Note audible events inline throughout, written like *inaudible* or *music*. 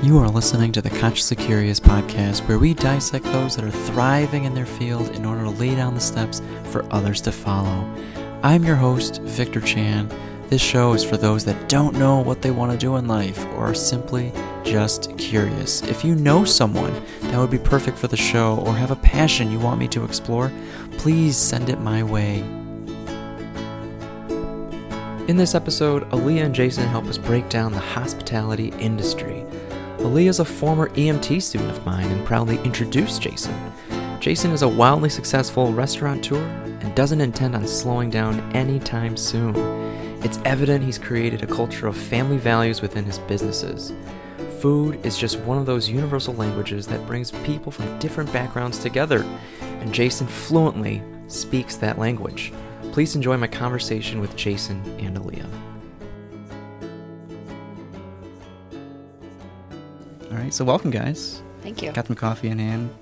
You are listening to the Consciously Curious podcast, where we dissect those that are thriving in their field in order to lay down the steps for others to follow. I'm your host, Victor Chan. This show is for those that don't know what they want to do in life or are simply just curious. If you know someone that would be perfect for the show or have a passion you want me to explore, please send it my way. In this episode, Aaliyah and Jason help us break down the hospitality industry. Aaliyah is a former EMT student of mine and proudly introduced Jason. Jason is a wildly successful restaurateur and doesn't intend on slowing down anytime soon. It's evident he's created a culture of family values within his businesses. Food is just one of those universal languages that brings people from different backgrounds together, and Jason fluently speaks that language. Please enjoy my conversation with Jason and Aaliyah. All right, so welcome, guys. Thank you. Got some coffee in hand.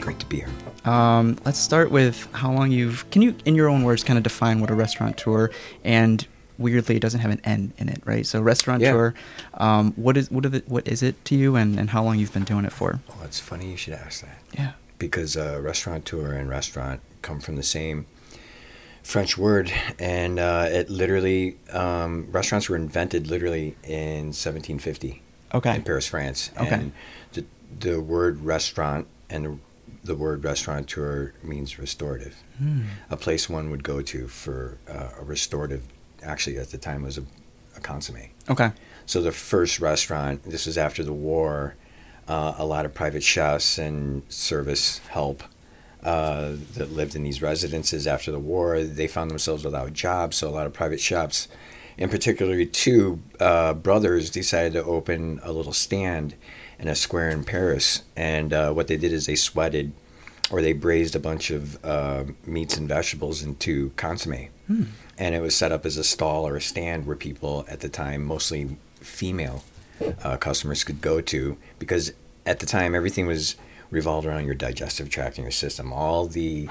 Great to be here. Um, let's start with how long you've. Can you, in your own words, kind of define what a restaurateur and weirdly, it doesn't have an N in it, right? So restaurateur. Um, what is what, it, what is it to you, and, and how long you've been doing it for? Oh, it's funny you should ask that. Yeah. Because uh, restaurateur and restaurant come from the same French word, and uh, it literally um, restaurants were invented literally in 1750 Okay. in Paris, France. Okay. And the, the word restaurant and the, the word restaurateur means restorative. Hmm. A place one would go to for uh, a restorative. Actually, at the time, was a, a consomme. Okay. So the first restaurant, this was after the war, uh, a lot of private chefs and service help uh, that lived in these residences after the war, they found themselves without jobs. So a lot of private chefs, in particular, two uh, brothers decided to open a little stand in a square in Paris. And uh, what they did is they sweated or they braised a bunch of uh, meats and vegetables into consomme. Hmm. And it was set up as a stall or a stand where people at the time, mostly female uh, customers, could go to because at the time everything was revolved around your digestive tract and your system. All the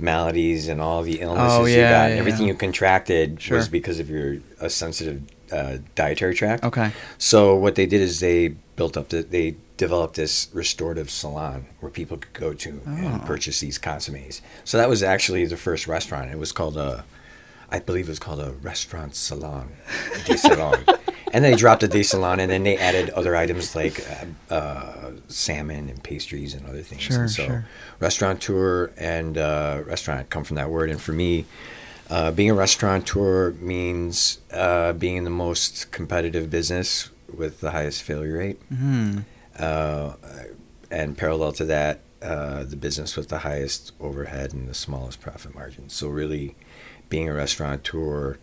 maladies and all the illnesses Oh, you got, and yeah, everything yeah. you contracted Sure. was because of your a sensitive uh, dietary tract. Okay. So what they did is they built up the, they developed this restorative salon where people could go to Oh. and purchase these consommes. So that was actually the first restaurant. It was called a, I believe it was called a restaurant salon, de salon. And they dropped the de salon, and then they added other items like uh, uh, salmon and pastries and other things. Sure, and so sure. restaurateur and uh, restaurant come from that word. And for me, uh, being a restaurateur means uh, being in the most competitive business with the highest failure rate. Uh, and parallel to that, uh, the business with the highest overhead and the smallest profit margin. So, really, being a restaurateur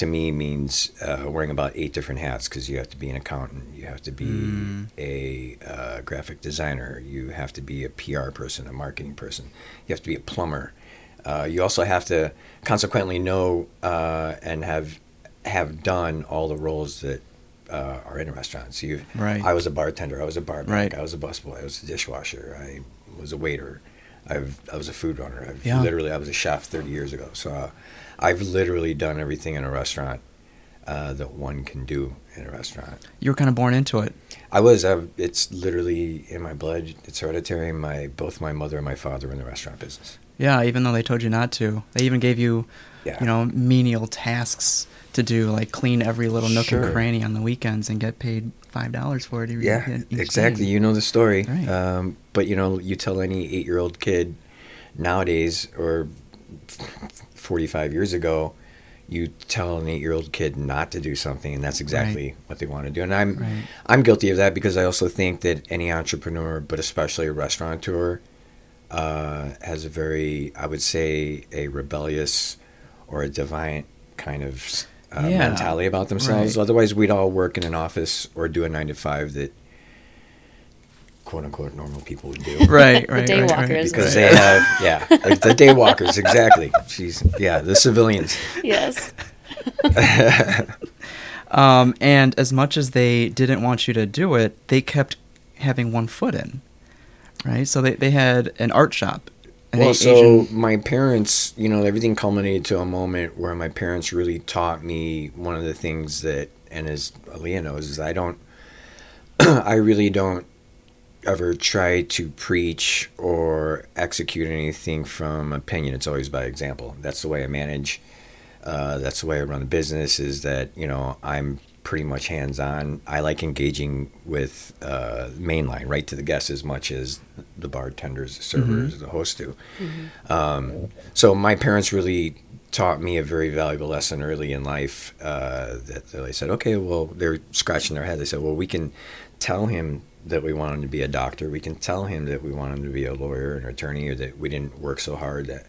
to me means uh, wearing about eight different hats because you have to be an accountant, you have to be Mm. a uh, graphic designer, you have to be a PR person, a marketing person, you have to be a plumber. Uh, you also have to consequently know uh, and have have done all the roles that uh, are in a restaurant. So you, Right. I was a bartender, I was a barback, Right. I was a busboy, I was a dishwasher, I was a waiter, I've, I was a food runner. I've Yeah. literally, I was a chef 30 years ago. So uh, I've literally done everything in a restaurant uh, that one can do in a restaurant. You were kind of born into it. I was. i it's literally in my blood. It's hereditary. My both my mother and my father were in the restaurant business. Yeah, even though they told you not to. They even gave you, Yeah. you know, menial tasks to do, like clean every little nook Sure. and cranny on the weekends and get paid five dollars for it. Yeah, each day. exactly. You know the story. Right. Um, but you know, you tell any eight-year-old kid nowadays, or forty-five years ago, you tell an eight-year-old kid not to do something, and that's exactly what they want to do. And I'm, Right. I'm guilty of that because I also think that any entrepreneur, but especially a restaurateur, uh, has a very, I would say, a rebellious or a defiant kind of uh, Yeah. mentality about themselves. Right. Otherwise, we'd all work in an office or do a nine to five that quote unquote normal people would do. *laughs* Right, The right, day right, right. walkers. Because Right. they have, yeah, like the day walkers, exactly. She's, yeah, the civilians. Yes. *laughs* Um, and as much as they didn't want you to do it, they kept having one foot in, right? So they, they had an art shop. Well, so Asian- my parents, you know, everything culminated to a moment where my parents really taught me one of the things that, and as Aaliyah knows, is I don't, *clears throat* I really don't ever try to preach or execute anything from opinion. It's always by example. That's the way I manage. Uh, that's the way I run a business. Is that you know I'm pretty much hands on. I like engaging with uh, mainline, right to the guests, as much as the bartenders, the servers, the hosts do. Um, so my parents really taught me a very valuable lesson early in life. Uh, that they said, okay, well, they're scratching their head. They said, well, we can tell him that we want him to be a doctor. We can tell him that we want him to be a lawyer, an attorney, or that we didn't work so hard to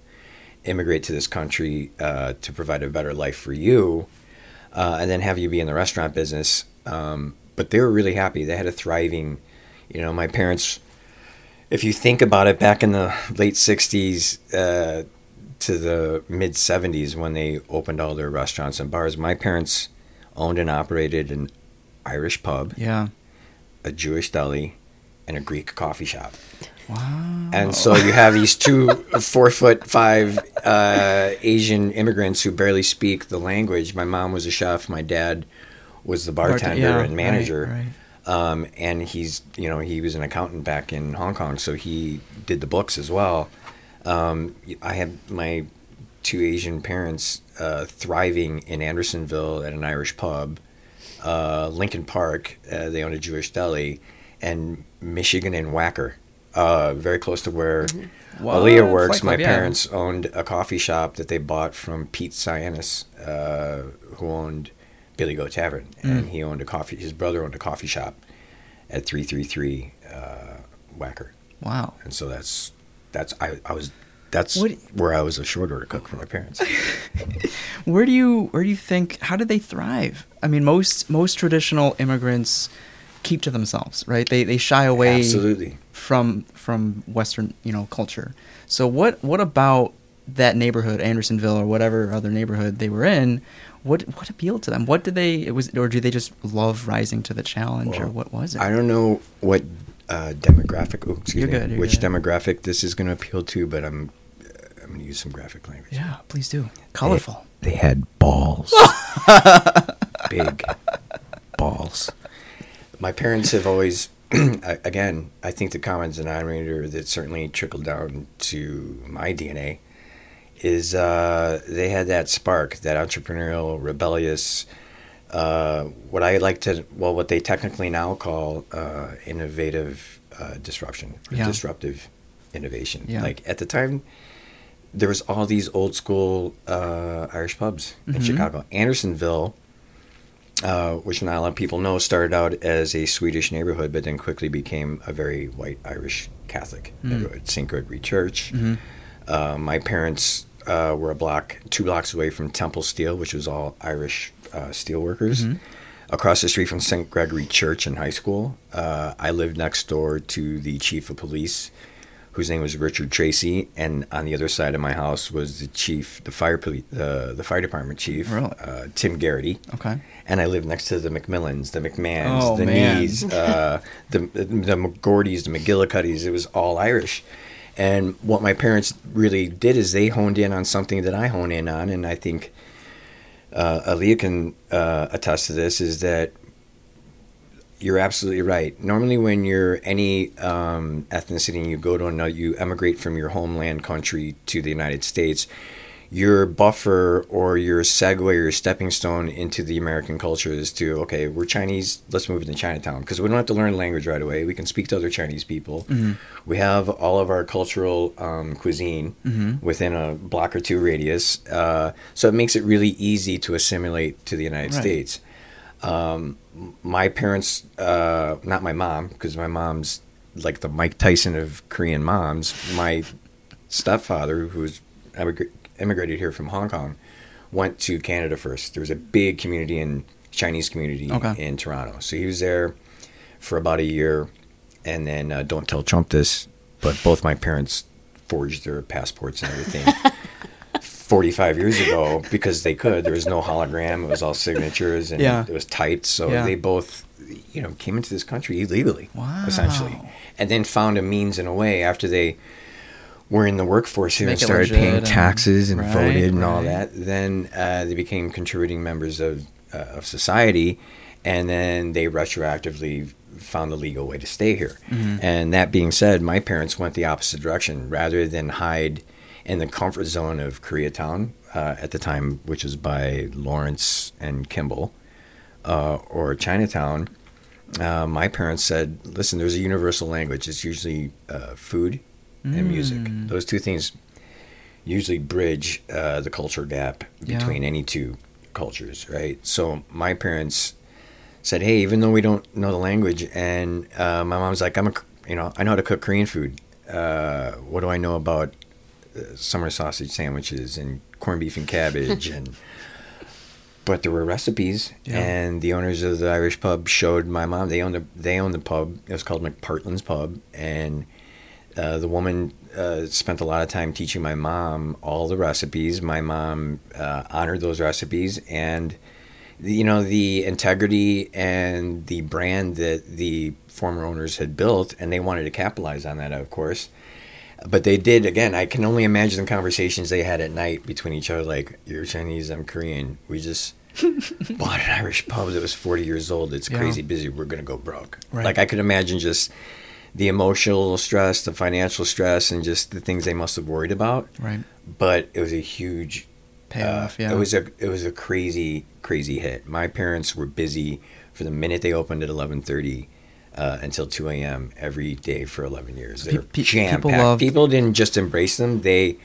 immigrate to this country uh, to provide a better life for you, uh, and then have you be in the restaurant business. Um, but they were really happy. They had a thriving, you know, my parents. If you think about it, back in the late '60s uh, to the mid '70s, when they opened all their restaurants and bars, my parents owned and operated an Irish pub, Yeah. a Jewish deli, and a Greek coffee shop. Wow. And so you have these two *laughs* four foot five uh, Asian immigrants who barely speak the language. My mom was a chef. My dad was the bartender yeah, and manager. right, right. Um, and he's, you know, he was an accountant back in Hong Kong, so he did the books as well. Um, I had my two Asian parents uh, thriving in Andersonville at an Irish pub, uh, Lincoln Park, uh, they owned a Jewish deli, and Michigan and Wacker, uh, very close to where What? Aaliyah works. Fight My Club, yeah. parents owned a coffee shop that they bought from Pete Sianis, uh, who owned Billy Goat Tavern, Mm. and he owned a coffee. His brother owned a coffee shop at three three three Wacker. Wow. and so that's that's I, I was that's What- where I was a short order cook for my parents. *laughs* Where do you where do you think how did they thrive? I mean, most most traditional immigrants keep to themselves, right? They they shy away Absolutely. From from Western you know culture. So what what about that neighborhood, Andersonville or whatever other neighborhood they were in? What what appealed to them? What did they it was or do they just love rising to the challenge or what was it? I don't know what uh, demographic. Oh, excuse You're me. good, which good. demographic this is going to appeal to, but I'm I'm going to use some graphic language. yeah, please do. Colorful. They had balls. *laughs* Big balls. My parents have always, *clears throat* again, I think the common denominator that certainly trickled down to my DNA is uh, they had that spark, that entrepreneurial, rebellious, uh, what I like to, well, what they technically now call uh, innovative uh, disruption, or Yeah. disruptive innovation. Yeah. Like at the time, there was all these old school uh, Irish pubs in Mhm. Chicago. Andersonville, uh, which not a lot of people know, started out as a Swedish neighborhood, but then quickly became a very white Irish Catholic Mm. neighborhood. St. Gregory Church. Mhm. Uh, my parents uh, were a block, two blocks away from Temple Steel, which was all Irish uh, steel workers. Mhm. Across the street from St. Gregory Church in high school. Uh, I lived next door to the chief of police, whose name was Richard Tracy, and on the other side of my house was the chief, the fire police, the the fire department chief, Really? uh, Tim Garrity. Okay. And I lived next to the McMillans, the McMahons, Oh, the man. Nees, uh, *laughs* the the McGordy's, the McGillicuddy's. It was all Irish. And what my parents really did is they honed in on something that I hone in on, and I think uh, Aaliyah can uh, attest to this. Is that you're absolutely right. Normally, when you're any um, ethnicity and you go to another, you emigrate from your homeland country to the United States. Your buffer or your segue or your stepping stone into the American culture is to okay, we're Chinese. Let's move into Chinatown because we don't have to learn language right away. We can speak to other Chinese people. We have all of our cultural um, cuisine Mhm. within a block or two radius, uh, so it makes it really easy to assimilate to the United Right. States um, my parents, uh, not my mom, because my mom's like the Mike Tyson of Korean moms. My stepfather, who's immigrated here from Hong Kong, went to Canada first. There was a big community in Chinese community Okay. in Toronto, so he was there for about a year, and then uh, don't tell Trump this, but both my parents forged their passports and everything. *laughs* 45 years ago because they could. There was no hologram. It was all signatures and Yeah. it was typed. So Yeah. they both, you know, came into this country illegally, Wow. essentially. And then found a means and a way after they were in the workforce here and started paying and- taxes and right, voted and all that. Then uh, they became contributing members of, uh, of society. And then they retroactively found a legal way to stay here. Mm-hmm. And that being said, my parents went the opposite direction. Rather than hide in the comfort zone of Koreatown uh, at the time, which was by Lawrence and Kimball, uh, or Chinatown, uh, my parents said, "Listen, there's a universal language. It's usually uh, food and music. Mm. Those two things usually bridge uh, the culture gap Yeah. between any two cultures, right? So my parents said, "Hey, even though we don't know the language, and uh, my mom's like, I'm a, you know, I know how to cook Korean food. Uh, what do I know about summer sausage sandwiches and corned beef and cabbage *laughs* and." But there were recipes, Yeah. and the owners of the Irish pub showed my mom. They owned the they owned the pub. It was called McPartland's Pub, and uh, the woman uh, spent a lot of time teaching my mom all the recipes. My mom uh, honored those recipes, and you know the integrity and the brand that the former owners had built, and they wanted to capitalize on that, of course. But they did again. I can only imagine the conversations they had at night between each other. Like, "You're Chinese, I'm Korean. We just *laughs* bought an Irish pub that was 40 years old. It's Yeah. crazy busy. We're gonna go broke." Right. Like I could imagine just the emotional stress, the financial stress, and just the things they must have worried about. Right. But it was a huge Payoff. uh, yeah. It was a it was a crazy crazy hit. My parents were busy for the minute they opened at 11:30 uh, until 2 a.m. every day for 11 years. They're pe- jam people packed. People didn't just embrace them. They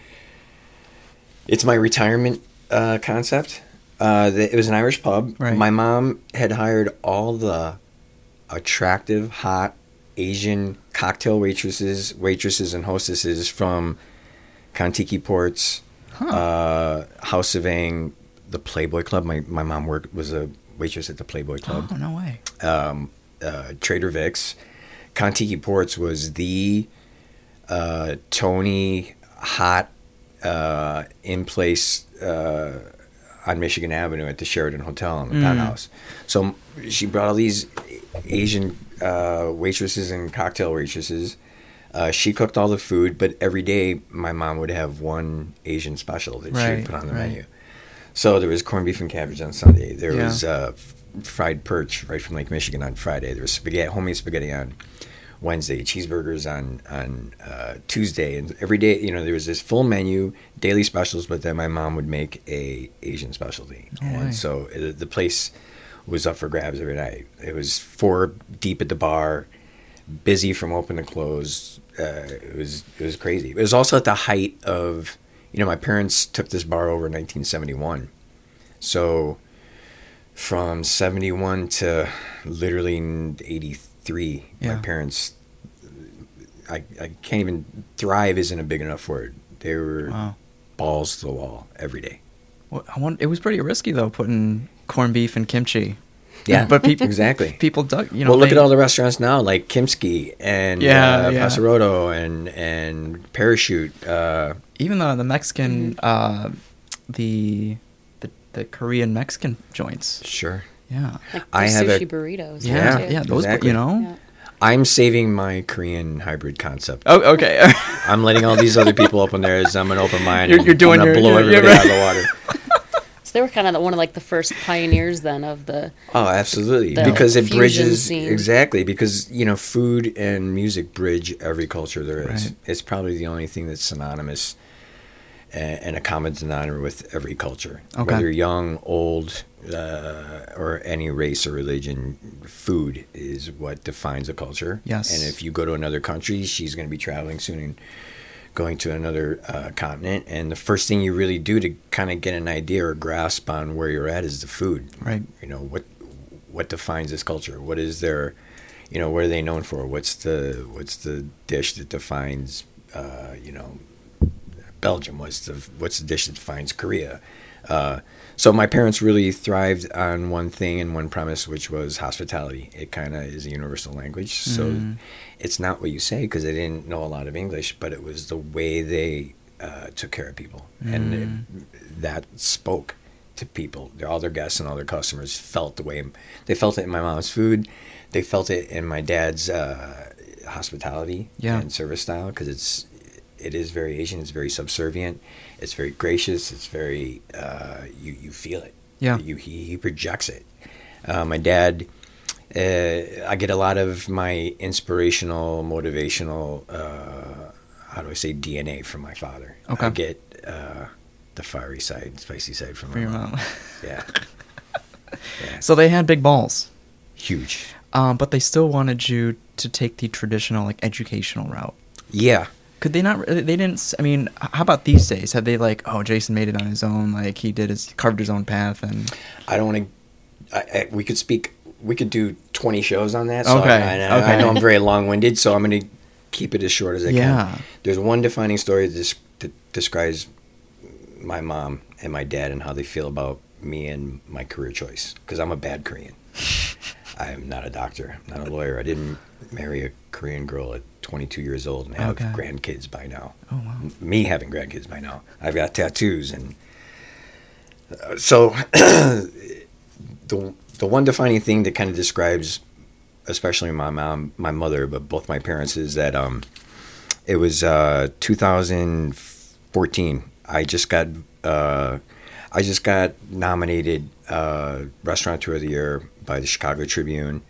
it's my retirement uh, concept. Uh, it was an Irish pub. Right. My mom had hired all the attractive, hot Asian cocktail waitresses, waitresses and hostesses from Kon-Tiki Ports, Huh. uh, House of Ang, the Playboy Club. My my mom worked was a waitress at the Playboy Club. oh no way. Um, uh, Trader Vic's. Kon-Tiki Ports was the uh, Tony hot uh, in place uh, on Michigan Avenue at the Sheraton Hotel in the Mm. penthouse. So she brought all these Asian uh, waitresses and cocktail waitresses. Uh, she cooked all the food, but every day my mom would have one Asian special that she would put on the right. menu. So there was corned beef and cabbage on Sunday. There Yeah. was uh, fried perch right from Lake Michigan on Friday. There was spaghetti, homemade spaghetti on Wednesday, cheeseburgers on on uh, Tuesday, and every day, you know, there was this full menu, daily specials. But then my mom would make a Asian specialty, way. and so it, the place was up for grabs every night. It was four deep at the bar, busy from open to close. Uh, it was it was crazy. It was also at the height of, you know, my parents took this bar over in 1971, so from 71 to literally 83 Yeah. my parents I, I can't even thrive isn't a big enough word they were Wow. balls to the wall every day Well, I want, it was pretty risky though, putting corned beef and kimchi. yeah but people exactly people dug. You know, well look they- at all the restaurants now like kimski and Yeah, uh, yeah. And and parachute uh, even the the Mexican, Mm-hmm. uh, the, the the Korean Mexican joints. sure Yeah. Like I the have a- sushi burritos. Yeah, too. yeah, those, exactly. you know. Yeah. i'm saving my korean hybrid concept Oh, okay. *laughs* i'm letting all these other people open theirs i'm an open mind You're- you're doing I'm gonna your- blow you're- everybody you're out of the water *laughs* So they were kind of the, one of like the first pioneers then of the Oh, absolutely. the because it bridges scene. exactly because you know food and music bridge every culture there is. Right. It's probably the only thing that's synonymous and, and a common denominator with every culture, Okay. whether you're young, old, uh, or any race or religion. Food is what defines a culture. Yes. And if you go to another country, she's going to be traveling soon and going to another uh, continent, and the first thing you really do to kind of get an idea or grasp on where you're at is the food right. you know what what defines this culture what is their you know what are they known for what's the what's the dish that defines uh, you know belgium what's the what's the dish that defines korea uh, so my parents really thrived on one thing and one premise which was hospitality it kind of is a universal language so Mm. it's not what you say because they didn't know a lot of english but it was the way they uh, took care of people and it, that spoke to people. All their guests and all their customers felt the way they felt it in my mom's food. They felt it in my dad's uh, hospitality Yeah. and service style because it's it is very Asian. It's very subservient. It's very gracious. It's very uh, you you feel it. Yeah. You he, he projects it. Uh, my dad uh, I get a lot of my inspirational, motivational, uh, how do I say, DNA from my father. Okay. I get uh, the fiery side, spicy side from my your mom. mom. *laughs* Yeah, *laughs* so they had big balls, huge. um, but they still wanted you to take the traditional like educational route. Yeah. Could they not? They didn't. s- I mean, how about these days? Have they like, oh, Jason made it on his own. Like he did his carved his own path, and I don't want to. We could speak. We could do twenty shows on that. So Okay, I, I, I know I'm very long-winded, so I'm going to keep it as short as I Yeah. can. There's one defining story that, that describes my mom and my dad and how they feel about me and my career choice. Because I'm a bad Korean. *laughs* I'm not a doctor. I'm not a lawyer. I didn't marry a Korean girl at 22 years old and have Okay. grandkids by now. oh wow, M- me having grandkids by now. I've got tattoos and uh, so *clears throat* the the one defining thing that kind of describes especially my mom, my mother, but both my parents is that um it was uh 2014. I just got uh I just got nominated uh restaurateur of the year by the Chicago Tribune.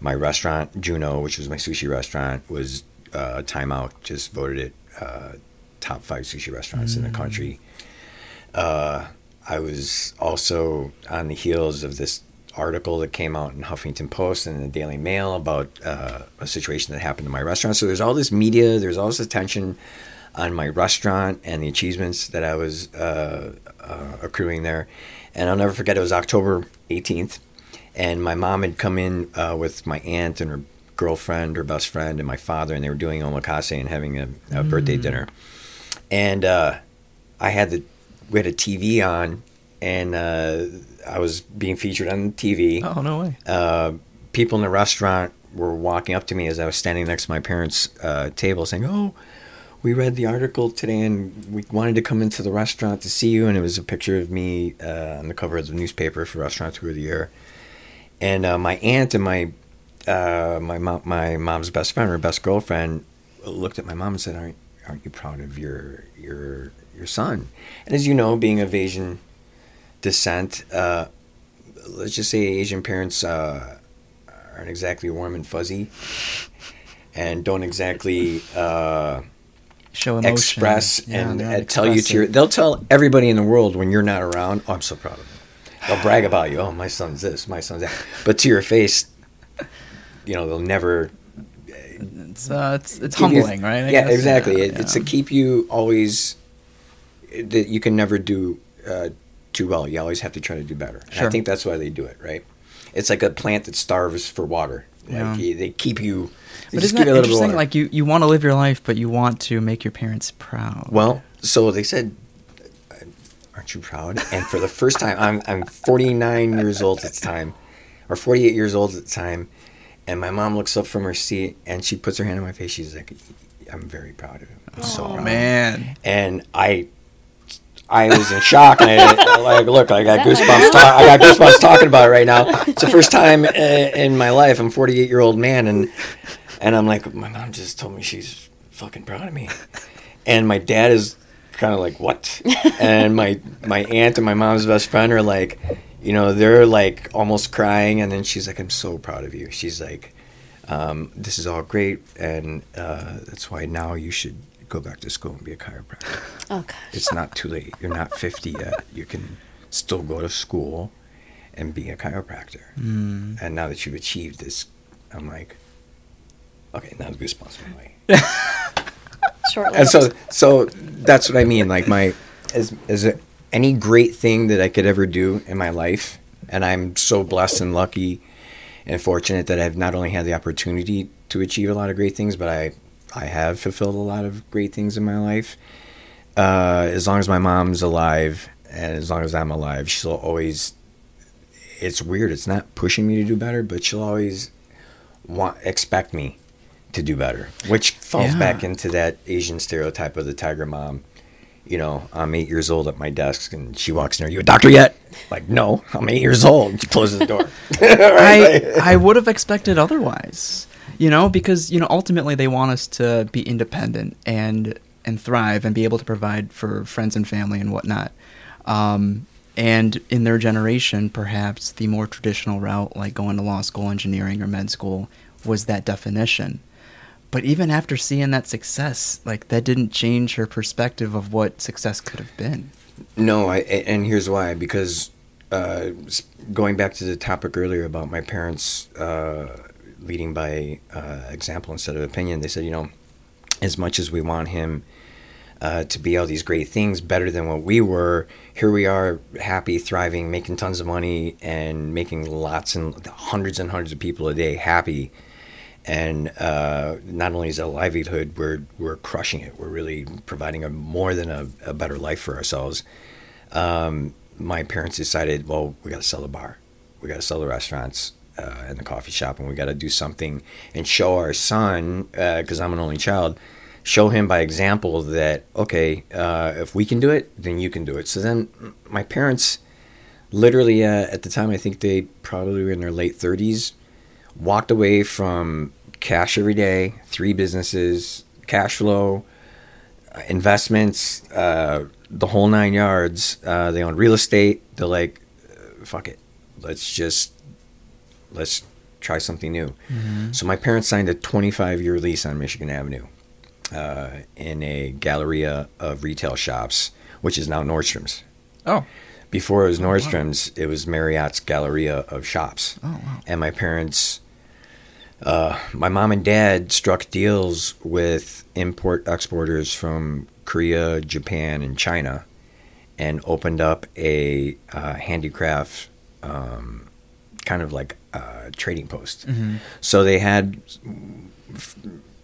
My restaurant Juno, which was my sushi restaurant, was uh, Time Out just voted it uh, top five sushi restaurants in the country. Uh, I was also on the heels of this article that came out in Huffington Post and the Daily Mail about uh, a situation that happened in my restaurant. So there's all this media, there's all this attention on my restaurant and the achievements that I was uh, uh, accruing there. And I'll never forget, it was October 18th, and my mom had come in uh, with my aunt and her girlfriend, her best friend, and my father, and they were doing omakase and having a, a birthday dinner. And uh, I had the we had a TV on, and uh, I was being featured on TV. oh no way. Uh, people in the restaurant were walking up to me as I was standing next to my parents' uh, table, saying, "Oh, we read the article today, and we wanted to come into the restaurant to see you." And it was a picture of me uh, on the cover of the newspaper for Restaurateur of the Year. And uh, my aunt and my uh, my mom, my mom's best friend, her best girlfriend, looked at my mom and said, "Aren't aren't you proud of your your your son?" And as you know, being of Asian descent, uh, let's just say Asian parents uh, aren't exactly warm and fuzzy, and don't exactly uh, Show emotion. express Yeah, and uh, tell you to your. They'll tell everybody in the world when you're not around. Oh, I'm so proud of them. They'll brag about you. Oh, my son's this, my son's that. But to your face, you know, they'll never It's uh, it's, it's give you- humbling, right? I yeah, guess. exactly. Yeah, It, It's yeah. to keep you always that you can never do uh, too well. You always have to try to do better. And Sure. I think that's why they do it, right? It's like a plant that starves for water. Like Yeah. they keep you. they But just isn't give that you a little bit of interesting? Like you, you want to live your life, but you want to make your parents proud. Well, so they said, "Aren't you proud?" And for the first time, I'm I'm 49 years old at the time, or 48 years old at the time, and my mom looks up from her seat and she puts her hand on my face. She's like, "I'm very proud of him. I'm so oh proud." man, And I. I was in shock, and I *laughs* like look. I got Is that my goosebumps. Ta- I got goosebumps talking about it right now. It's the first time in my life. I'm 48 year old man, and and I'm like, my mom just told me she's fucking proud of me, and my dad is kind of like, what? and my my aunt and my mom's best friend are like, you know, they're like almost crying, and then she's like, I'm so proud of you. She's like, um, this is all great, and uh, that's why now you should go back to school and be a chiropractor. Oh gosh. It's not too late. You're not 50 yet. You can still go to school and be a chiropractor. Mm. And now that you've achieved this, I'm like, okay, now the goosebumps *laughs* went away. Short and so, so that's what I mean. Like my, is is it any great thing that I could ever do in my life, and I'm so blessed and lucky and fortunate that I've not only had the opportunity to achieve a lot of great things, but I I have fulfilled a lot of great things in my life. Uh, as long as my mom's alive and as long as I'm alive, she'll always. It's weird. It's not pushing me to do better, but she'll always want expect me to do better, which falls Yeah. back into that Asian stereotype of the tiger mom. You know, I'm eight years old at my desk, and she walks in there. You a doctor yet? Like, no, I'm eight years old. She closes the door. *laughs* *laughs* I I would have expected otherwise. You know, because you know ultimately they want us to be independent and and thrive and be able to provide for friends and family and whatnot. Um, and in their generation, perhaps the more traditional route, like going to law school, engineering, or med school, was that definition. But even after seeing that success, like that didn't change her perspective of what success could have been. No, I and here's why because uh, going back to the topic earlier about my parents uh, leading by uh, example instead of opinion, they said, you know, as much as we want him uh, to be all these great things better than what we were, here we are, happy, thriving, making tons of money, and making lots and hundreds and hundreds of people a day happy. And uh, not only is that a livelihood, we're we're crushing it. We're really providing a more than a, a better life for ourselves. Um, my parents decided, well, we got to sell the bar, we got to sell the restaurants uh, and the coffee shop, and we got to do something and show our son, because I'm an only child, show him by example that okay, uh, if we can do it, then you can do it. So then, my parents, literally uh, at the time, I think they probably were in their late 30s, walked away from cash every day, three businesses, cash flow, uh, investments, uh, the whole nine yards. Uh, they own real estate. They're like, uh, fuck it, let's just let's try something new. So my parents signed a 25 year lease on Michigan Avenue uh, in a galleria of retail shops, which is now Nordstrom's. Oh, Before it was Nordstrom's, it was Marriott's Galleria of shops. oh wow. And my parents, uh, my mom and dad struck deals with import exporters from Korea, Japan, and China, and opened up a uh, handicraft um, kind of like uh, trading post. hmm So they had,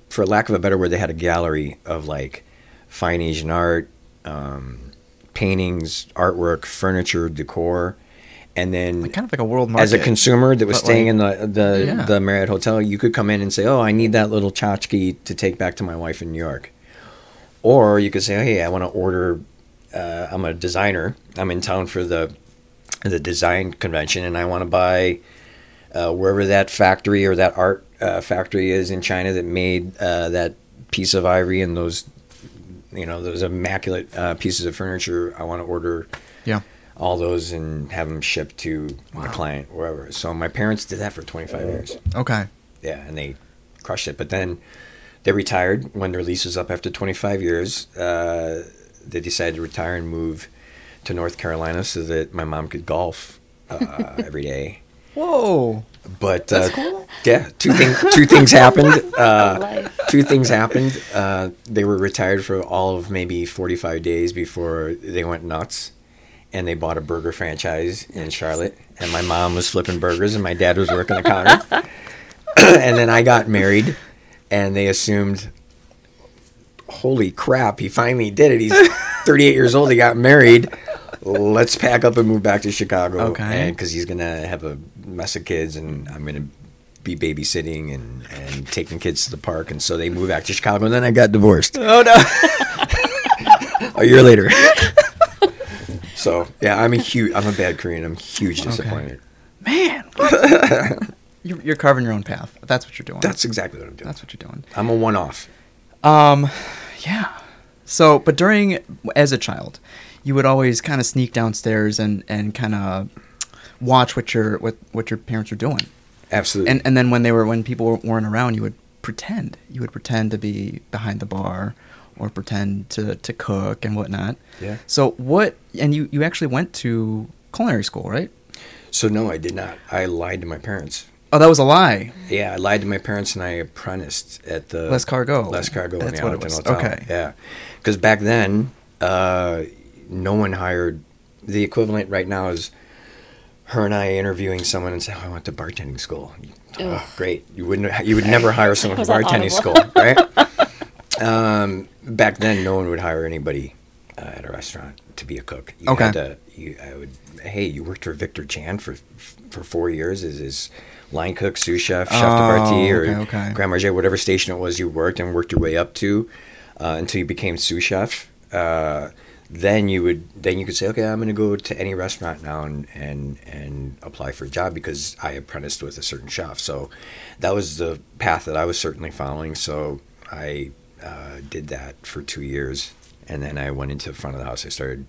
for lack of a better word, they had a gallery of like fine Asian art, um, paintings, artwork, furniture, decor, and then Like, kind of like a world market. as a consumer that was staying like- in the the, Yeah. the Marriott hotel, you could come in and say, "Oh, I need that little tchotchke to take back to my wife in New York," or you could say, "Hey, I want to order. Uh, I'm a designer. I'm in town for the the design convention, and I want to buy uh, wherever that factory or that art uh, factory is in China that made uh, that piece of ivory and those." You know those immaculate uh, pieces of furniture. I want to order Yeah. All those and have them shipped to the Wow. client wherever. So my parents did that for 25 years. Okay. Yeah, and they crushed it. But then they retired when their lease was up after 25 years. Uh, they decided to retire and move to North Carolina so that my mom could golf uh, *laughs* every day. Whoa. But uh, That's cool. yeah, two things two things happened. *laughs* Uh, two things happened. Uh, they were retired for all of maybe 45 days before they went nuts. And they bought a burger franchise in Charlotte. And my mom was flipping burgers, and my dad was working the counter. *laughs* *clears throat* and then I got married, and they assumed, holy crap, he finally did it. He's *laughs* 38 years old. He got married. Let's pack up and move back to Chicago. Okay. Because he's going to have a mess of kids, and I'm going to be babysitting and, and taking kids to the park. And so they moved back to Chicago, and then I got divorced Oh no. *laughs* a year later. So, yeah, I'm a huge, I'm a bad Korean. I'm huge disappointed. Man. *laughs* you're, you're carving your own path. That's what you're doing. That's exactly what I'm doing. That's what you're doing. I'm a one off. Um, yeah. So, but during as a child, you would always kind of sneak downstairs and and kind of watch what your what what your parents were doing. Absolutely. And and then when they were when people weren't around, you would pretend. You would pretend to be behind the bar or pretend to to cook and whatnot. Yeah. So what? And you you actually went to culinary school, right? So no, I did not. I lied to my parents. Oh, that was a lie. Yeah, I lied to my parents and I apprenticed at the L'Escargot. Les Cargo That's the what it Allerton was. Hotel. Okay. Yeah, because back then, uh, no one hired. The equivalent right now is her and I interviewing someone and say, "Oh, I went to bartending school." Oh, great! You wouldn't. You would never *laughs* hire someone Was for bartending school, right? *laughs* um, back then, no one would hire anybody uh, at a restaurant to be a cook. You Okay. Had to, you, I would. Hey, you worked for Victor Chan for for four years as his line cook, sous chef, chef de partie, Oh, or okay, okay. garde manger, whatever station it was you worked and worked your way up to uh, until you became sous chef. Uh, then you would then you could say, okay, I'm going to go to any restaurant now and and and apply for a job because I apprenticed with a certain chef. So that was the path that I was certainly following. So I uh, did that for two years, and then I went into the front of the house. I started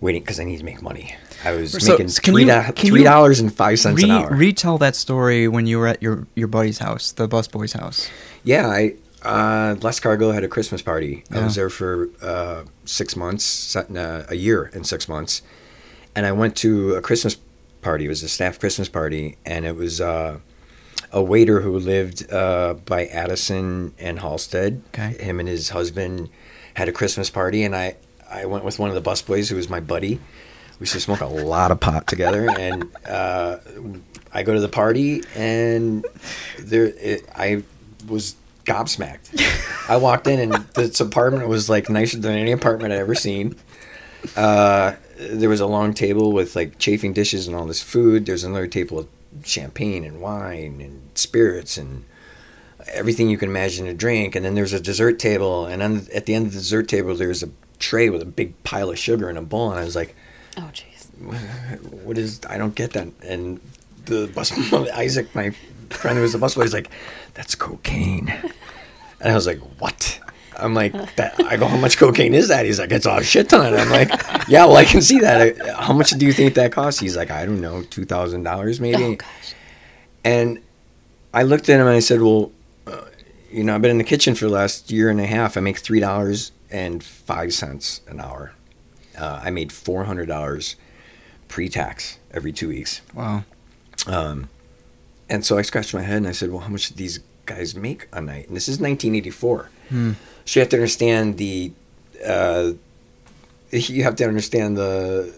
waiting because I need to make money. I was So, making three you- can three dollars and five cents Re- an hour. retell that story when you were at your your buddy's house, the busboy's house. Yeah, I uh, L'Escargot had a Christmas party. I was there for uh, six months, uh, a year and six months, and I went to a Christmas party. It was a staff Christmas party, and it was uh, a waiter who lived uh, by Addison and Halsted. Okay. Him and his husband had a Christmas party, and I I went with one of the busboys who was my buddy. We used to smoke a lot of pot together, *laughs* and uh, I go to the party, and there it, I was gobsmacked. I walked in, and this apartment was like nicer than any apartment I'd ever seen. Uh, there was a long table with like chafing dishes and all this food. There's another table with champagne and wine and spirits and everything you can imagine to drink. And then there's a dessert table, and then at the end of the dessert table, there's a tray with a big pile of sugar in a bowl. And I was like, Oh, jeez. *laughs* what is I don't get that. And the bus *laughs* Isaac, my friend who was the busboy, was like, that's cocaine. *laughs* And I was like, what? I'm like, that, I go, how much cocaine is that? He's like, it's a shit ton. I'm like, yeah, well, I can see that. How much do you think that costs? He's like, I don't know, two thousand dollars maybe. Oh, gosh. And I looked at him and I said, well, uh, you know, I've been in the kitchen for the last year and a half. I make three dollars and five cents an hour. Uh, I made four hundred dollars pre-tax every two weeks. Wow. Um, and so I scratched my head and I said, well, how much do these guys make a night? And this is 1984. Hmm. So you have to understand the, uh, you have to understand the,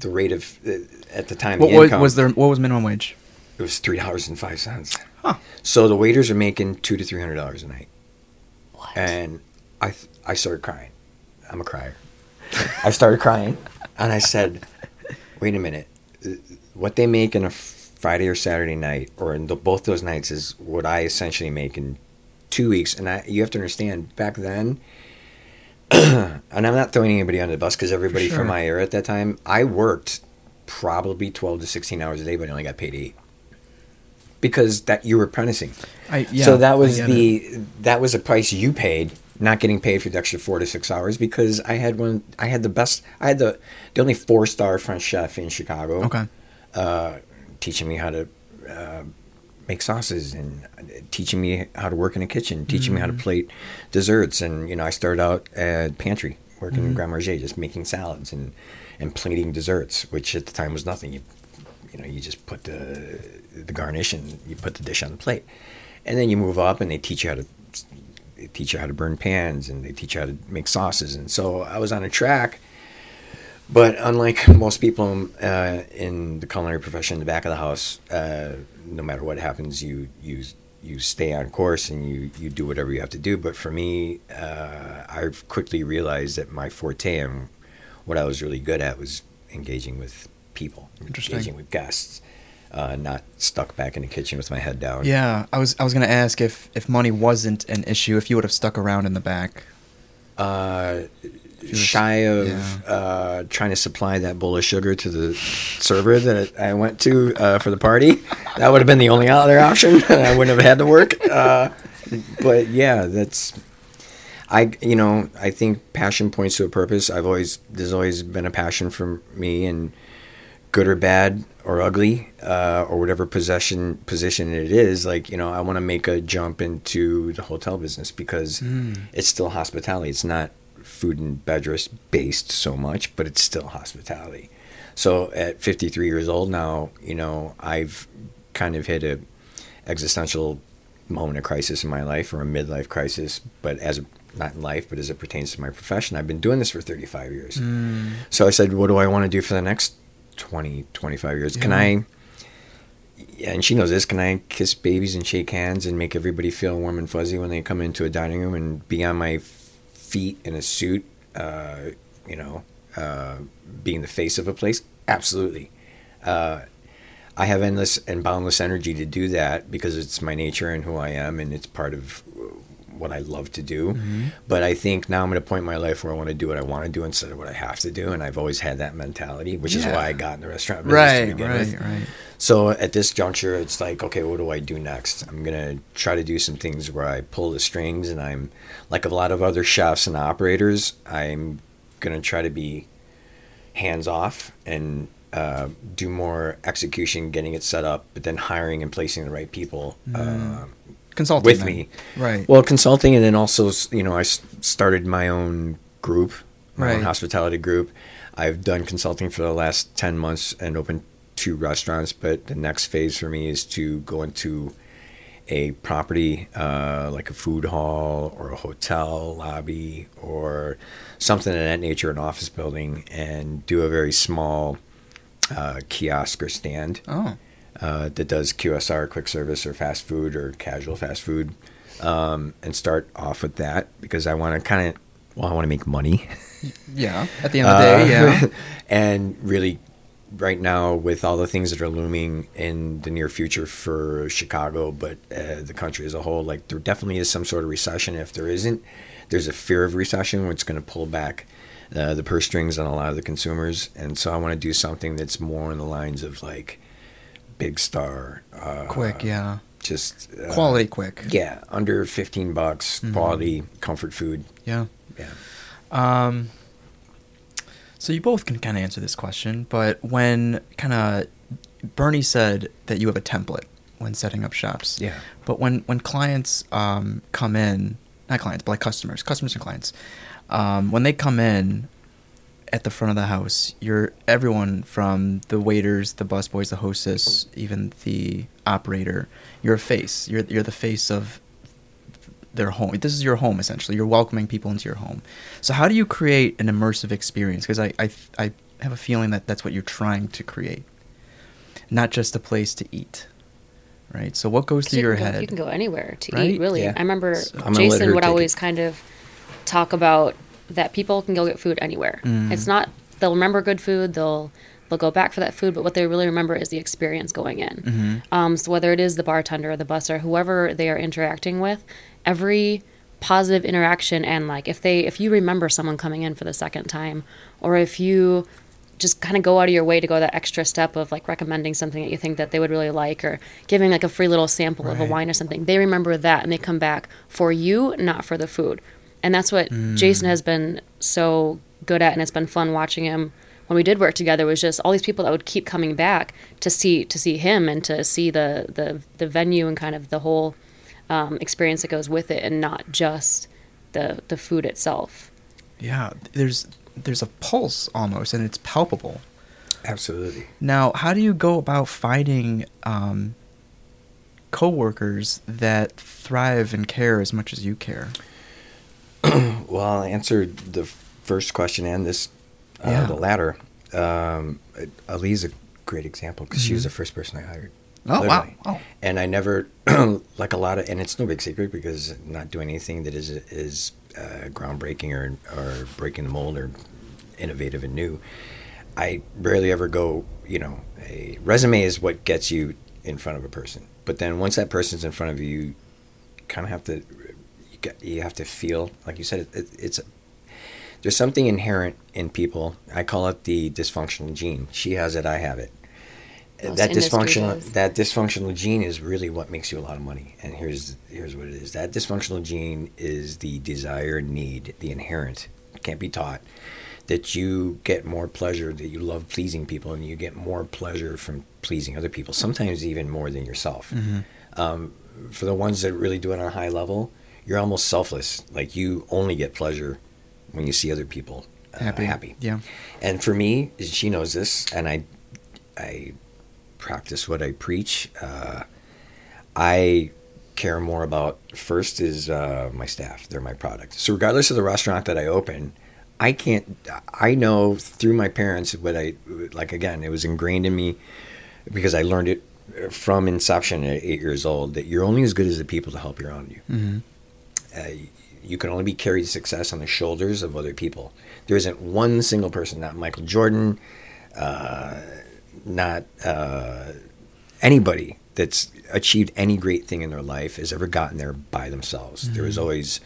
the rate of uh, at the time. What the was, income, was there? What was minimum wage? It was three dollars and five cents. Huh. So the waiters are making two to three hundred dollars a night, What? and I I started crying. I'm a crier. *laughs* I started crying, and I said, "Wait a minute. Uh, What they make in a Friday or Saturday night, or in the, both those nights, is what I essentially make in two weeks." And I, you have to understand, back then, *clears throat* and I'm not throwing anybody under the bus because everybody Sure. from my era at that time, I worked probably 12 to 16 hours a day, but I only got paid eight because that you were apprenticing. I, yeah, so that was the it. that was a price you paid, not getting paid for the extra four to six hours because I had one. I had the best. I had the the only four star French chef in Chicago. Okay. Uh, teaching me how to uh, make sauces and teaching me how to work in a kitchen, teaching me how to Mm-hmm. plate desserts. And you know, I started out at pantry working Mm-hmm. in garde manger, just making salads and and plating desserts, which at the time was nothing. You you know, you just put the the garnish and you put the dish on the plate, and then you move up and they teach you how to they teach you how to burn pans and they teach you how to make sauces. And so I was on a track, but unlike *laughs* most people uh, in the culinary profession, in the back of the house, uh, no matter what happens, you you you stay on course and you you do whatever you have to do. But for me, uh, I quickly realized that my forte and what I was really good at was engaging with people, Interesting. engaging with guests, uh, not stuck back in the kitchen with my head down. Yeah, I was I was gonna ask if if money wasn't an issue, if you would have stuck around in the back. uh, shy of yeah. uh, trying to supply that bowl of sugar to the server that I went to uh, for the party. That would have been the only other option. *laughs* I wouldn't have had to work. Uh, but yeah, that's I. You know, I think passion points to a purpose. I've always there's always been a passion for me, and good or bad or ugly uh, or whatever possession position it is like you know i want to make a jump into the hotel business because it's still hospitality it's not food and beverage based so much but it's still hospitality. So at 53 years old now you know i've kind of hit a existential moment of crisis in my life or a midlife crisis but as a, not in life but as it pertains to my profession i've been doing this for 35 years. Mm. So I said, what do I want to do for the next 20, 25 years? Can I, and she knows this, can I kiss babies and shake hands and make everybody feel warm and fuzzy when they come into a dining room and be on my feet in a suit, uh, you know, uh, being the face of a place? Absolutely. Uh, I have endless and boundless energy to do that because it's my nature and who I am, and it's part of what I love to do. But I think now I'm at a point in my life where I want to do what I want to do instead of what I have to do, and I've always had that mentality, which is why I got in the restaurant business to Right, begin right, with. right. So at this juncture, it's like, okay, what do I do next? I'm gonna try to do some things where I pull the strings, and I'm like a lot of other chefs and operators. I'm gonna try to be hands off and uh, do more execution, getting it set up, but then hiring and placing the right people uh, Consulting with then. me. Right. Well, consulting, and then also, you know, I started my own group, my own hospitality group. I've done consulting for the last 10 months and opened two restaurants, but the next phase for me is to go into a property uh, like a food hall or a hotel lobby or something of that nature, an office building, and do a very small uh, kiosk or stand oh. Uh, that does QSR, quick service, or fast food, or casual fast food, um, and start off with that because I want to kind of, well, I want to make money. *laughs* Yeah. At the end of the day, Uh, yeah. *laughs* and really, right now, with all the things that are looming in the near future for Chicago, but uh, the country as a whole, like there definitely is some sort of recession. If there isn't, there's a fear of recession, which is going to pull back uh, the purse strings on a lot of the consumers. And so I want to do something that's more in the lines of like Big Star, uh, quick, yeah. just uh, Quality quick. Yeah, under fifteen bucks, Mhm. quality comfort food. Yeah. Yeah. Um, so you both can kind of answer this question, but when kind of Bernie said that you have a template when setting up shops. Yeah. But when when clients um, come in, not clients, but like customers, customers and clients, um, when they come in at the front of the house, you're everyone from the waiters, the busboys, the hostess, even the operator. You're a face. You're you're the face of their home. This is your home essentially. You're welcoming people into your home. So how do you create an immersive experience? Because I, I I have a feeling that that's what you're trying to create, not just a place to eat, right? So what goes through you your can go- head? You can go anywhere to Right? eat, really. Yeah. I remember So- I'm gonna let Jason would always it. kind of talk about that people can go get food anywhere. Mm. It's not they'll remember good food, they'll they'll go back for that food, but what they really remember is the experience going in. Mhm. Um, so whether it is the bartender or the busser, whoever they are interacting with, every positive interaction and like if they if you remember someone coming in for the second time, or if you just kind of go out of your way to go that extra step of like recommending something that you think that they would really like or giving like a free little sample of a wine or something they remember that and they come back for you not for the food and that's what jason has been so good at and it's been fun watching him when we did work together was just all these people that would keep coming back to see to see him and to see the the, the venue and kind of the whole um, experience that goes with it and not just the the food itself Yeah, there's there's a pulse almost, and it's palpable. Absolutely. Now, how do you go about finding um, coworkers that thrive and care as much as you care? *clears throat* Well, I'll answer the first question and this, uh, Yeah. the latter. Um, Ali's a great example because she was Mhm. the first person I hired. Oh, wow. Oh. And I never, *clears throat* like a lot of, and it's no big secret because not doing anything that is is uh, groundbreaking or or breaking the mold or innovative and new. I rarely ever go. You know, a resume is what gets you in front of a person. But then once that person's in front of you, you kind of have to got, you have to feel like you said it, it, it's there's something inherent in people. I call it the dysfunctional gene. She has it, I have it. Most that dysfunctional does. that dysfunctional gene is really what makes you a lot of money. And here's here's what it is. That dysfunctional gene is the desire, need, the inherent, can't be taught. That you get more pleasure, that you love pleasing people, and you get more pleasure from pleasing other people. Sometimes even more than yourself Mhm. um, for the ones that really do it on a high level, you're almost selfless. Like you only get pleasure when you see other people uh, Happy. happy. Yeah. And for me, she knows this, and I, I practice what I preach. Uh, I care more about first is uh, my staff. They're my product. So regardless of the restaurant that I open, I can't. I know through my parents what I like. Again, it was ingrained in me because I learned it from inception at eight years old that you're only as good as the people to help you around you. hmm Uh, you can only be carried success on the shoulders of other people. There isn't one single person, not Michael Jordan, uh, not uh, anybody that's achieved any great thing in their life has ever gotten there by themselves. There is always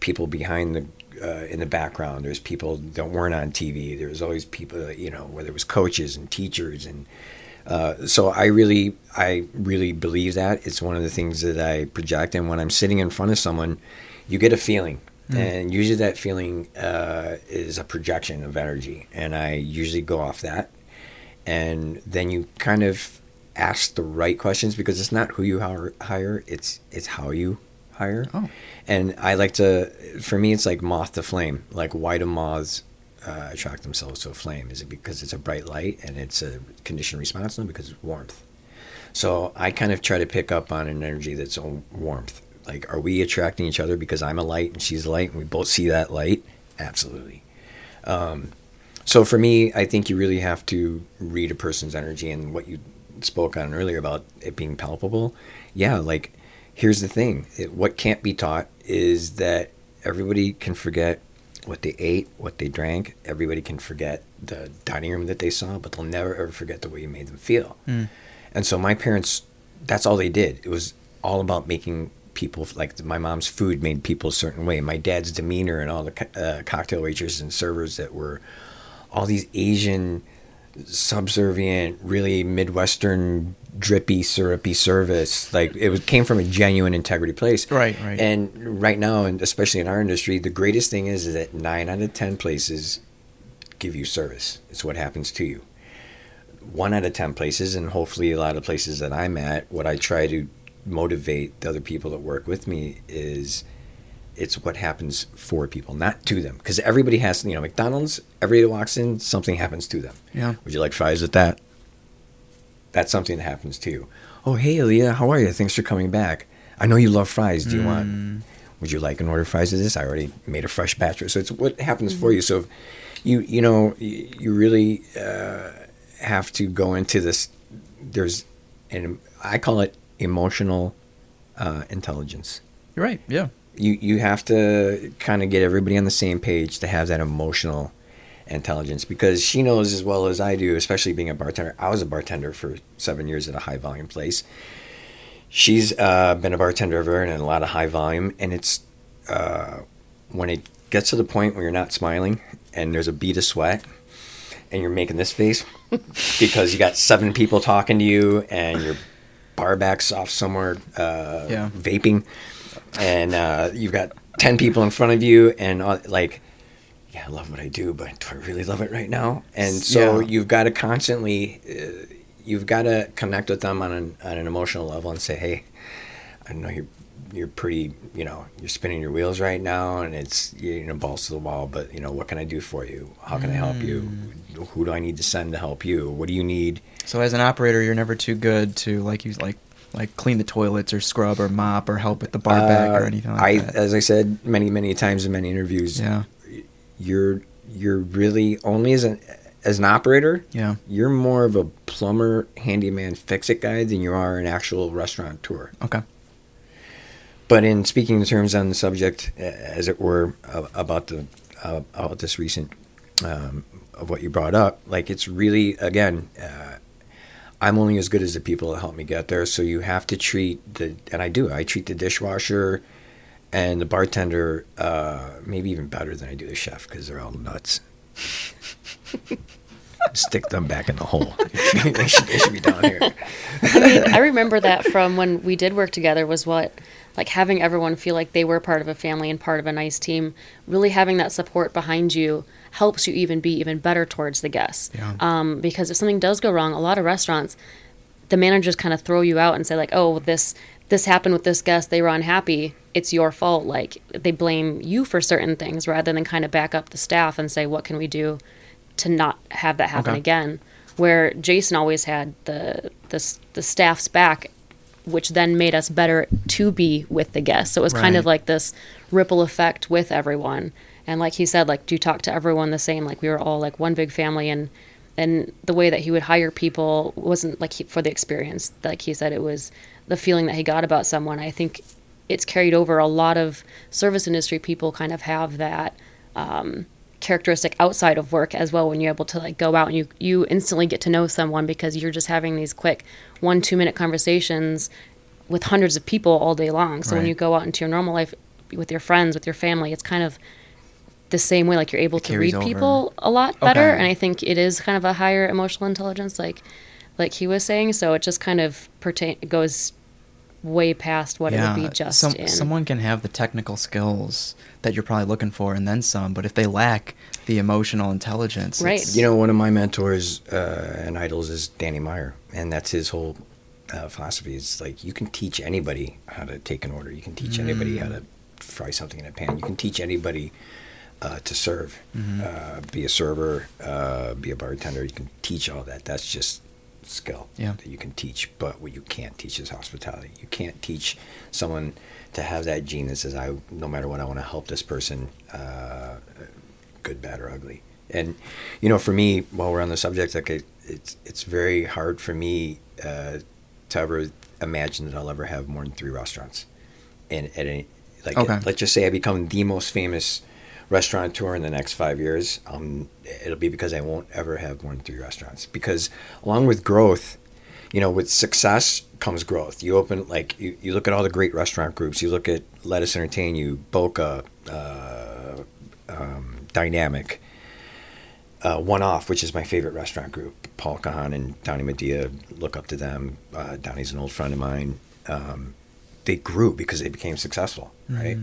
people behind the uh, in the background. There's people that weren't on TV. There's always people, you know, whether it was coaches and teachers and uh, so I really, I really believe that it's one of the things that I project. And when I'm sitting in front of someone, you get a feeling And usually that feeling uh, is a projection of energy. And I usually go off that. And then you kind of ask the right questions because it's not who you hire, hire it's it's how you hire. Oh. And I like to, for me, it's like moth to flame. Like, why do moths uh, attract themselves to a flame? Is it because it's a bright light and it's a conditioned response? No, because it's warmth. So I kind of try to pick up on an energy that's on warmth. Like, are we attracting each other because I'm a light and she's a light and we both see that light? Absolutely. Um, so for me, I think you really have to read a person's energy and what you spoke on earlier about it being palpable. Yeah, like here's the thing: it, what can't be taught is that everybody can forget what they ate, what they drank. Everybody can forget the dining room that they saw, but they'll never ever forget the way you made them feel. And so my parents, that's all they did. It was all about making people like my mom's food made people a certain way. My dad's demeanor and all the uh, cocktail waiters and servers that were all these Asian subservient, really Midwestern drippy, syrupy service. Like it was came from a genuine integrity place. Right, right. And right now, and especially in our industry, the greatest thing is, is that nine out of ten places give you service. It's what happens to you. One out of ten places, and hopefully a lot of places that I'm at, what I try to motivate the other people that work with me is it's what happens for people, not to them. Because everybody has, you know, McDonald's, everybody walks in, something happens to them. Yeah. Would you like fries with that? That's something that happens to you. Oh, hey, Leah, how are you? Thanks for coming back. I know you love fries. Do you want, would you like an order of fries with this? I already made a fresh batch. So it's what happens for you. So if you, you know, you, you really uh, have to go into this. There's, and I call it emotional uh, intelligence You're right. Yeah. You you have to kind of get everybody on the same page to have that emotional intelligence because she knows as well as I do, especially being a bartender. I was a bartender for seven years at a high volume place. She's uh, been a bartender ever in a lot of high volume, and it's uh, when it gets to the point where you're not smiling and there's a bead of sweat and you're making this face *laughs* because you got seven people talking to you and your bar back's off somewhere uh, Yeah. vaping and uh, you've got 10 people in front of you and uh, like yeah i love what i do but do i really love it right now? And so Yeah. you've got to constantly uh, you've got to connect with them on an, on an emotional level and say hey i know you're you're pretty you know you're spinning your wheels right now and it's you know balls to the wall but you know what can i do for you? How can i help you? Who do i need to send to help you? What do you need? So as an operator, you're never too good to like use like like clean the toilets or scrub or mop or help with the bar back or Uh, anything like I, that. as I said many, many times in many interviews, yeah. you're you're really only as an as an operator, Yeah. you're more of a plumber, handyman, fix it guy than you are an actual restaurateur. Okay. But in speaking in terms on the subject, as it were, uh, about the uh, about this recent um, of what you brought up, like it's really again, uh, I'm only as good as the people that help me get there. So you have to treat the, and I do. I treat the dishwasher and the bartender uh, maybe even better than I do the chef because they're all nuts. *laughs* Stick them back in the hole. *laughs* they, should, they should be down here. I mean, I remember that from when we did work together was what like having everyone feel like they were part of a family and part of a nice team. Really having that support behind you helps you even be even better towards the guests. Yeah. Um, because if something does go wrong, a lot of restaurants, the managers kind of throw you out and say like, "Oh, this this happened with this guest. They were unhappy. It's your fault." Like they blame you for certain things rather than kind of back up the staff and say, "What can we do to not have that happen Okay. again?" Where Jason always had the the the staff's back, which then made us better to be with the guests. So it was kind of like this ripple effect with everyone. And like he said, like do you talk to everyone the same? Like we were all like one big family, and and the way that he would hire people wasn't like he, for the experience. Like he said, it was the feeling that he got about someone. I think it's carried over. A lot of service industry people kind of have that um, characteristic outside of work as well. When you're able to like go out and you you instantly get to know someone because you're just having these quick one two minute conversations with hundreds of people all day long. So when you go out into your normal life with your friends, with your family, it's kind of the same way. Like you're able to read over. people a lot better, Okay. and I think it is kind of a higher emotional intelligence, like like he was saying. So it just kind of pertain it goes way past what it would be just some, in. someone can have the technical skills that you're probably looking for and then some, but if they lack the emotional intelligence, Right. You know, one of my mentors uh, and idols is Danny Meyer, and that's his whole uh, philosophy. It's like you can teach anybody how to take an order. You can teach anybody how to fry something in a pan. You can teach anybody uh, to serve, uh, be a server, uh, be a bartender. You can teach all that. That's just skill Yeah. that you can teach. But what you can't teach is hospitality. You can't teach someone to have that gene that says, "I no matter what, I want to help this person." Uh, good, bad, or ugly. And you know, for me, while we're on the subject, like it, it's it's very hard for me uh, to ever imagine that I'll ever have more than three restaurants. And at any, like, Okay. let's just say I become the most famous restaurateur in the next five years. Um, it'll be because I won't ever have more than three restaurants. Because along with growth, you know, with success comes growth. You open like you, you look at all the great restaurant groups. You look at Lettuce Entertain You, Boka, uh, um, DineAmic, uh, One Off, which is my favorite restaurant group. Paul Kahan and Donnie Madia look up to them. Uh, Donnie's an old friend of mine. Um, they grew because they became successful, right?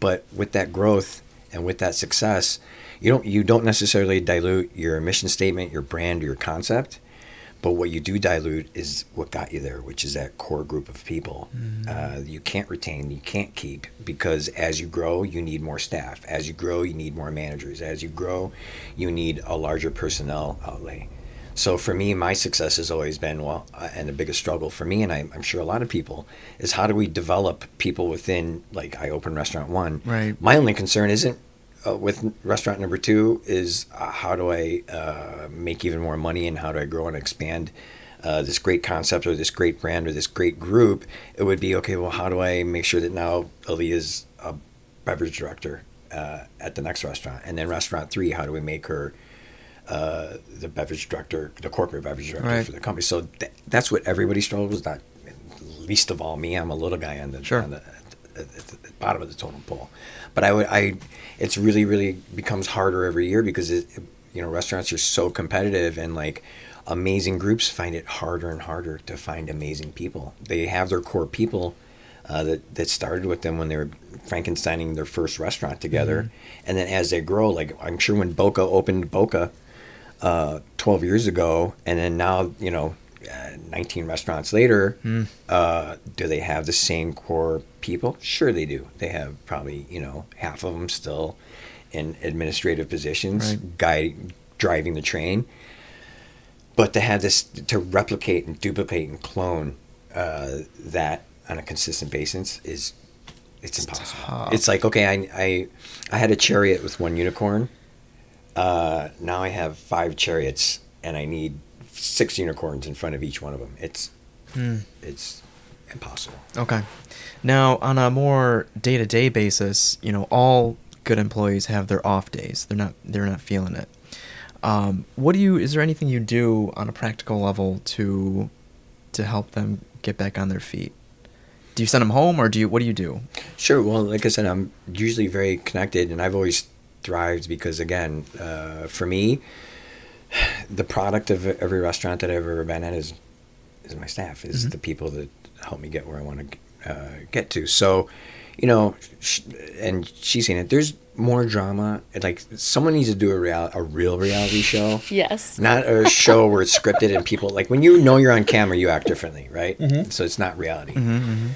But with that growth and with that success, you don't you don't necessarily dilute your mission statement, your brand, your concept. But what you do dilute is what got you there, which is that core group of people. Uh, you can't retain, you can't keep, because as you grow, you need more staff. As you grow, you need more managers. As you grow, you need a larger personnel outlay. So for me, my success has always been well, uh, and the biggest struggle for me, and I'm, I'm sure a lot of people, is how do we develop people within, like I open restaurant one. Right. My only concern isn't uh, with restaurant number two is uh, how do I uh, make even more money and how do I grow and expand uh, this great concept or this great brand or this great group? It would be okay. Well, how do I make sure that now Ali is a beverage director uh, at the next restaurant, and then restaurant three, how do we make her uh, the beverage director, the corporate beverage director Right. for the company? So th- that's what everybody struggles. With. Not least of all me. I'm a little guy on the Sure. on the, at the bottom of the totem pole. But I would I it's really really becomes harder every year because it, you know restaurants are so competitive and like amazing groups find it harder and harder to find amazing people. They have their core people uh, that that started with them when they were Frankensteining their first restaurant together, and then as they grow, like I'm sure when Boka opened Boka uh, 12 years ago, and then now you know. Uh, 19 restaurants later, uh, do they have the same core people? Sure, they do. They have probably you know half of them still in administrative positions, Right. guide driving the train. But to have this to replicate and duplicate and clone uh, that on a consistent basis is it's impossible. tough. It's like okay, I, I I had a chariot with one unicorn. Uh, now I have five chariots, and I need six unicorns in front of each one of them. It's Hmm. it's impossible. Okay. Now, on a more day-to-day basis, you know, all good employees have their off days. They're not they're not feeling it. Um, what do you? Is there anything you do on a practical level to to help them get back on their feet? Do you send them home, or do you? What do you do? Sure. Well, like I said, I'm usually very connected, and I've always thrived because, again, uh, for me, the product of every restaurant that I've ever been at is is my staff, is Mhm. the people that help me get where I want to uh, get to. So, you know, sh- and she's seen it. There's more drama. Like someone needs to do a real a real reality show. yes. Not a show where it's scripted and people like when you know you're on camera, you act differently, right? So it's not reality Mm-hmm.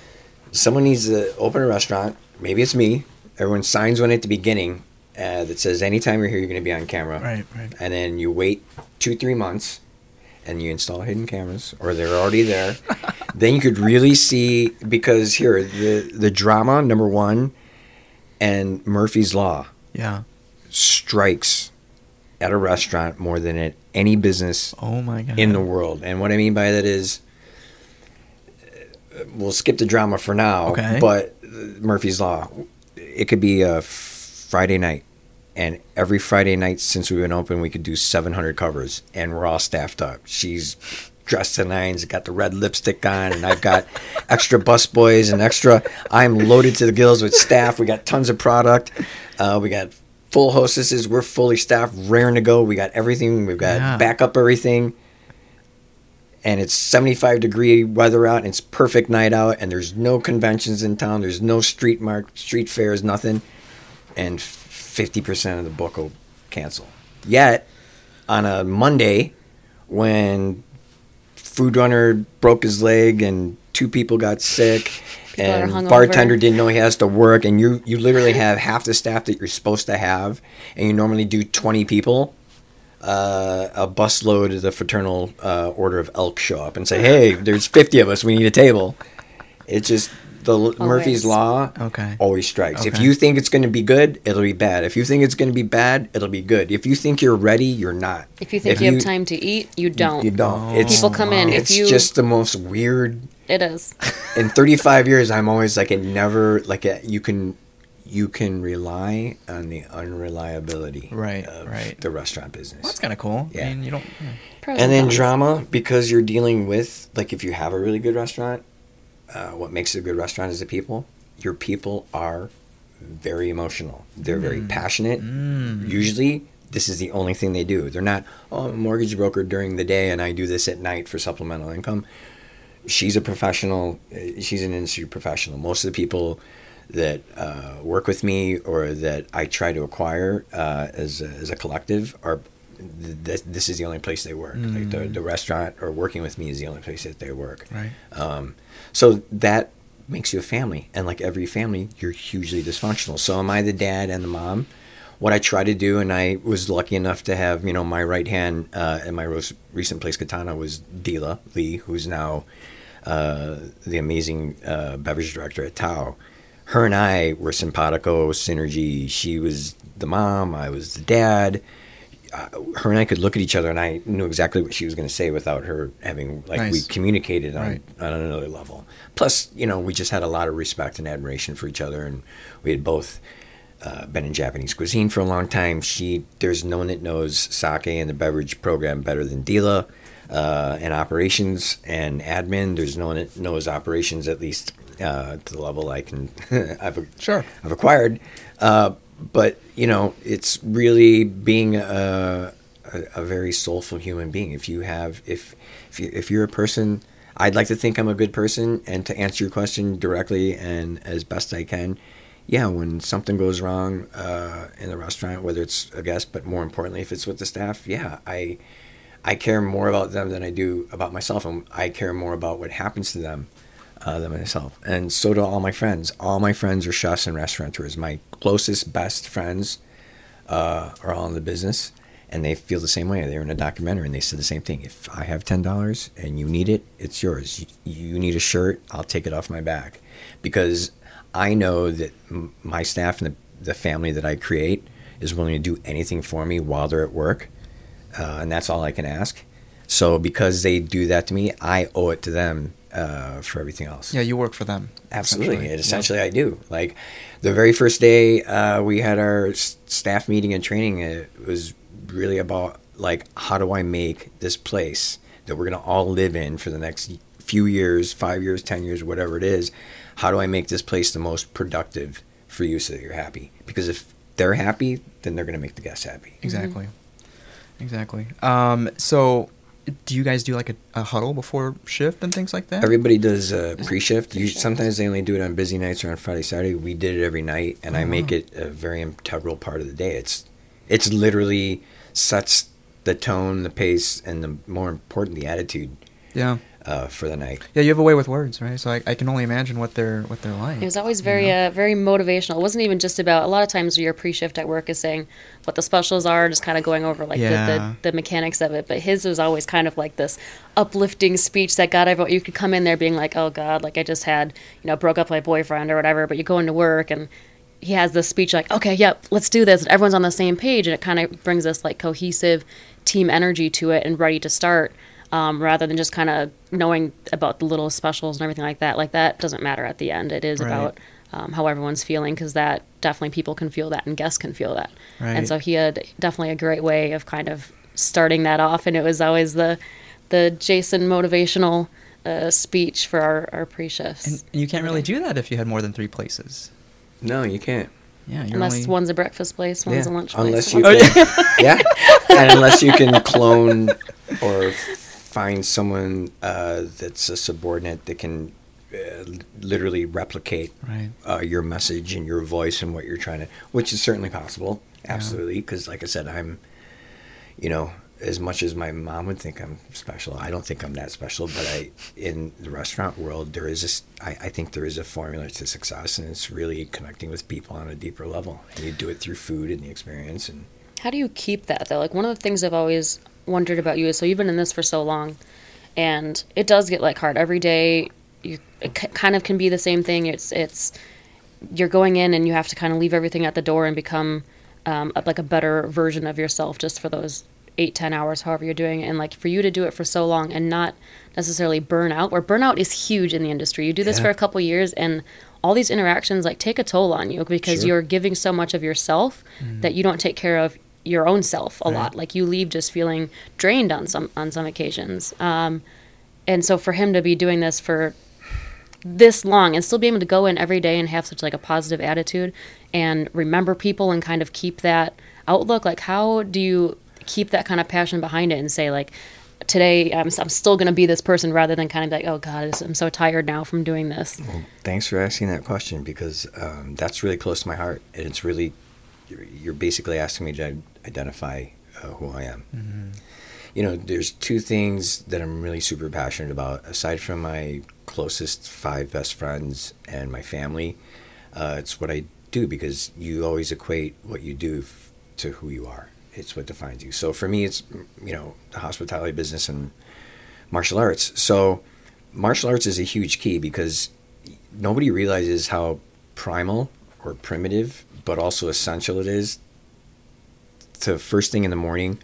someone needs to open a restaurant. Maybe it's me. Everyone signs one at the beginning uh, that says anytime you're here, you're going to be on camera. Right, right. And then you wait two, three months, and you install hidden cameras, or they're already there. *laughs* then you could really see because here the the drama number one, and Murphy's Law Yeah. strikes at a restaurant more than at any business Oh my god. in the world. And what I mean by that is, uh, we'll skip the drama for now. Okay. But Murphy's Law, it could be a Friday night, and every Friday night since we've been open, we could do 700 covers, and we're all staffed up. She's dressed to nines, got the red lipstick on, and I've got *laughs* extra bus boys and extra. I'm loaded to the gills with staff. We got tons of product. Uh, we got full hostesses. We're fully staffed, raring to go. We got everything. We've got Yeah. backup everything and it's 75 degree weather out and it's perfect night out and there's no conventions in town there's no street mark street fairs nothing and 50% of the book will cancel. Yet on a monday when food runner broke his leg and two people got sick People and bartender didn't know he has to work and you you literally have half the staff that you're supposed to have and you normally do 20 people uh, a busload of the fraternal uh, order of elk show up and say hey there's 50 of us. We need a table. It's just the l murphy's law Okay. always strikes if you think it's going to be good it'll be bad if you think it's going to be bad it'll be good if you think you're ready you're not If you think you, have time to eat, you don't. you don't Oh, it's People come in. it's if you, just the most weird it is. *laughs* in 35 years i'm always like it never like it, you can you can rely on the unreliability Right, of right. the restaurant business Well, that's kind of cool. Yeah. I mean, you don't. yeah. And then drama because you're dealing with like if you have a really good restaurant uh, what makes it a good restaurant is the people. Your people are very emotional. They're very passionate. Mm. usually this is the only thing they do. They're not oh i'm a mortgage broker during the day and i do this at night for supplemental income. She's a professional uh, she's an industry professional. Most of the people that uh, work with me or that I try to acquire uh, as, a, as a collective are th- th- this is the only place they work. Like the, the restaurant or working with me is the only place that they work. Right. um, so that makes you a family. And like every family you're hugely dysfunctional. So am i the dad and the mom? What i try to do and i was lucky enough to have you know my right hand uh, in my most recent place katana was dila lee who's now uh, the amazing uh, beverage director at tao. Her and i were simpatico synergy. She was the mom i was the dad uh, her and I could look at each other, and I knew exactly what she was going to say without her having like we communicated on, Right. on another level. Plus, you know, we just had a lot of respect and admiration for each other, and we had both uh, been in Japanese cuisine for a long time. She there's no one that knows sake and the beverage program better than Dila. Uh, and operations and admin, there's no one that knows operations at least uh, to the level I can. *laughs* I've Sure. I've acquired. But you know, it's really being a, a, a very soulful human being. If you have, if if, you, if you're a person, I'd like to think I'm a good person. And to answer your question directly and as best I can, yeah, when something goes wrong uh, in the restaurant, whether it's a guest, but more importantly, if it's with the staff, yeah, I I care more about them than I do about myself, and I care more about what happens to them uh, than myself. And so do all my friends. All my friends are chefs and restaurateurs. My closest, best friends uh, are all in the business, and they feel the same way. They were in a documentary, and they said the same thing. If I have ten dollars and you need it, it's yours. You, need a shirt, I'll take it off my back, because I know that my staff and the, the family that I create is willing to do anything for me while they're at work, uh, and that's all I can ask. So because they do that to me, I owe it to them uh, for everything else. Yeah, you work for them. Absolutely. essentially. It essentially, I do. Like the very first day uh, we had our s- staff meeting and training, it was really about like how do I make this place that we're gonna all live in for the next few years, five years, ten years, whatever it is. How do I make this place the most productive for you so that you're happy? Because if they're happy, then they're gonna make the guests happy. Exactly. Exactly. Um, so, do you guys do like a, a huddle before shift and things like that? Everybody does uh, pre-shift. You, sometimes they only do it on busy nights or on Friday, Saturday. We did it every night, and I make Oh. it a very integral part of the day. It's it's literally sets the tone, the pace, and the more important, the attitude yeah. Uh, for the night. Yeah, you have a way with words, right? So I, I can only imagine what they're what they're like. It was always you very, know? uh, very motivational. It wasn't even just about. A lot of times, your pre-shift at work is saying what the specials are, just kind of going over like Yeah. the, the, the mechanics of it. But his was always kind of like this uplifting speech that got everyone. You could come in there being like, "Oh God, like I just had, you know, broke up with my boyfriend or whatever." But you go into work and he has this speech like, "Okay, yep, let's do this." And everyone's on the same page, and it kind of brings this like cohesive team energy to it and ready to start. Um, rather than just kind of knowing about the little specials and everything like that. Like that doesn't matter at the end. It is Right. about um, how everyone's feeling because that definitely people can feel that and guests can feel that. Right. And so he had definitely a great way of kind of starting that off, and it was always the the Jason motivational uh, speech for our, our pre shifts. And you can't really do that if you had more than three places. No, you can't. Yeah, you're Unless only... one's a breakfast place, one's a lunch unless place. you Oh, can, yeah, *laughs* and unless you can clone or *laughs* find someone uh, that's a subordinate that can uh, literally replicate Right. uh, your message and your voice and what you're trying to, which is certainly possible, absolutely. Because, like I said, I'm, you know, as much as my mom would think I'm special, I don't think I'm that special. But I, in the restaurant world, there is this. I, I think there is a formula to success, and it's really connecting with people on a deeper level. And you do it through food and the experience, and How do you keep that though? Like one of the things I've always wondered about you is so you've been in this for so long, and it does get like hard every day. You it k- kind of can be the same thing. It's it's you're going in and you have to kind of leave everything at the door and become um, a- like a better version of yourself just for those eight ten hours, however you're doing it. And like for you to do it for so long and not necessarily burn out, where burnout is huge in the industry. You do this Yeah. for a couple years and all these interactions like take a toll on you because Sure. you're giving so much of yourself that you don't take care of your own self a lot. Like you leave just feeling drained on some on some occasions. Um, and so for him to be doing this for this long and still be able to go in every day and have such like a positive attitude and remember people and kind of keep that outlook like how do you keep that kind of passion behind it and say like today i'm, I'm still going to be this person rather than kind of like oh god i'm so tired now from doing this Thanks for asking that question because um, that's really close to my heart, and it's really you're, you're basically asking me to identify uh, who I am. You know, there's two things that I'm really super passionate about aside from my closest five best friends and my family. Uh, it's what I do because you always equate what you do f- to who you are. It's what defines you. So for me, it's you know the hospitality business and martial arts. So martial arts is a huge key because nobody realizes how primal or primitive, but also essential it is to first thing in the morning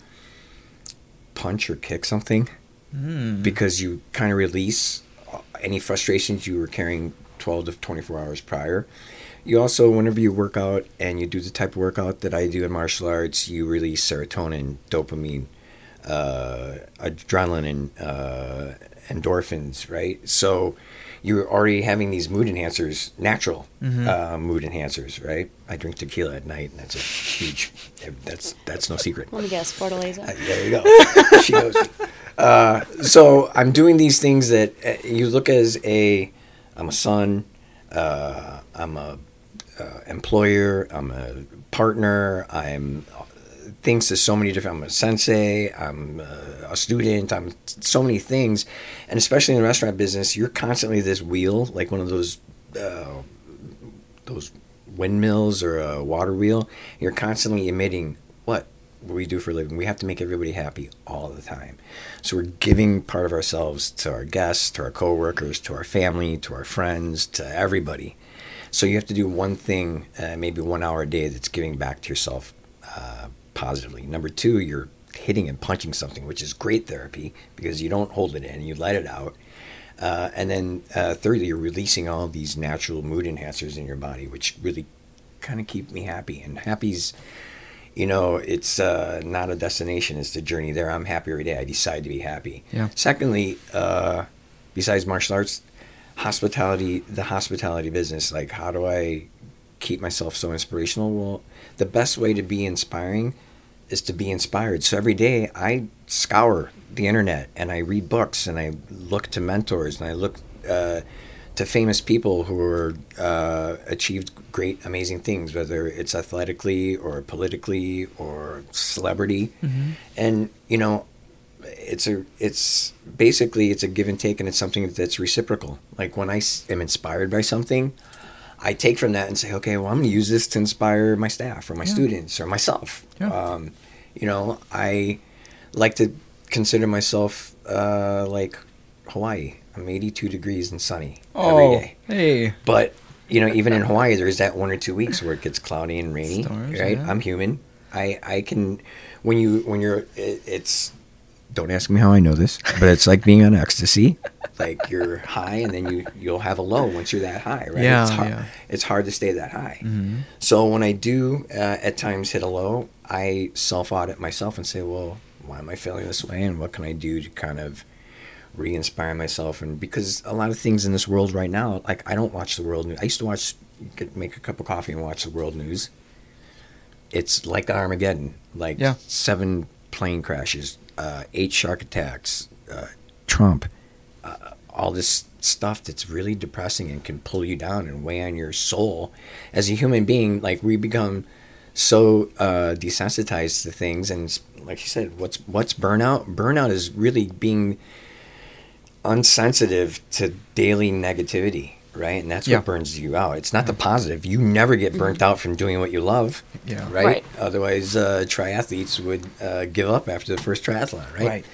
punch or kick something Mm. because you kind of release any frustrations you were carrying 12 to 24 hours prior. You also, whenever you work out and you do the type of workout that I do in martial arts, you release serotonin, dopamine, uh, adrenaline, and uh, endorphins, right? So you're already having these mood enhancers, natural uh, mood enhancers, right? I drink tequila at night, and that's a huge. That's that's no secret. let me guess fortaleza Uh, There you go. she knows me. Uh, so I'm doing these things that uh, you look as a, I'm a son, uh, I'm a uh, employer, I'm a partner, I'm things to so many different. I'm a sensei, I'm a student, I'm so many things, and especially in the restaurant business, you're constantly this wheel, like one of those. Uh, those windmills or a water wheel, you're constantly emitting what we do for a living. We have to make everybody happy all the time. So we're giving part of ourselves to our guests, to our coworkers, to our family, to our friends, to everybody. So you have to do one thing, uh, maybe one hour a day, that's giving back to yourself uh, positively. Number two, you're hitting and punching something, which is great therapy because you don't hold it in, you let it out. Uh, and then uh, thirdly, you're releasing all these natural mood enhancers in your body, which really kind of keep me happy. And happy's, you know, it's uh, not a destination; it's the journey there. I'm happy every day. I decide to be happy. Yeah. Secondly, uh, besides martial arts, hospitality, the hospitality business. Like, how do I keep myself so inspirational? Well, the best way to be inspiring is to be inspired. So every day I scour the internet and I read books and I look to mentors and I look uh, to famous people who are uh, achieved great, amazing things, whether it's athletically or politically or celebrity. And you know, it's a it's basically it's a give and take and it's something that's reciprocal. Like when I am inspired by something. I take from that and say, okay, well, I'm going to use this to inspire my staff or my students or myself. Yeah. Um, you know, I like to consider myself uh, like Hawaii. I'm 82 degrees and sunny every Oh, day. hey. But you know, even in Hawaii, there's that one or two weeks where it gets cloudy and rainy. Right? yeah. I'm human. I I can when you when you're it, it's. Don't ask me how I know this, but it's like being on ecstasy. Like you're high, and then you you'll have a low once you're that high, right? Yeah, it's hard, yeah. It's hard to stay that high. Mm-hmm. So when I do uh, at times hit a low, I self audit myself and say, well, why am I feeling this way, and what can I do to kind of re-inspire myself? And because a lot of things in this world right now, like I don't watch the world news. I used to watch, get, make a cup of coffee and watch the world news. It's like Armageddon, like Yeah. seven plane crashes, uh, eight shark attacks, uh, Trump, uh, all this stuff that's really depressing and can pull you down and weigh on your soul as a human being. Like we become so uh, desensitized to things, and like you said, what's what's burnout? Burnout is really being unsensitive to daily negativity, right? And that's Yeah. what burns you out. It's not the positive. You never get burnt out from doing what you love, Yeah. right? Right. Otherwise, uh, triathletes would uh, give up after the first triathlon, right? Right.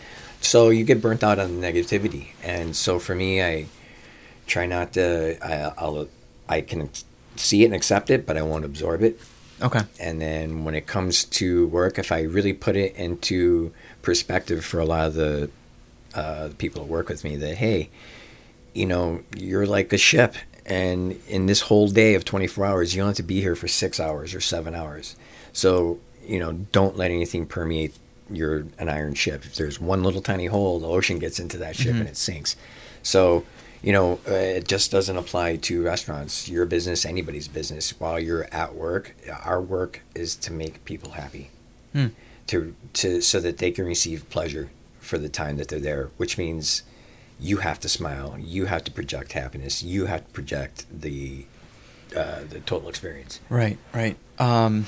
So you get burnt out on the negativity, and so for me, I try not to. I, I'll I can see it and accept it, but I won't absorb it. Okay. And then when it comes to work, if I really put it into perspective for a lot of the uh, people that work with me, that hey, you know, you're like a ship, and in this whole day of 24 hours, you don't have to be here for six hours or seven hours. So you know, don't let anything permeate. You're an iron ship. If there's one little tiny hole, the ocean gets into that ship and it sinks. So you know, uh, it just doesn't apply to restaurants. Your business, anybody's business. While you're at work, our work is to make people happy, Hmm. to to so that they can receive pleasure for the time that they're there. Which means you have to smile, you have to project happiness, you have to project the uh, the total experience. Right. Right. Um,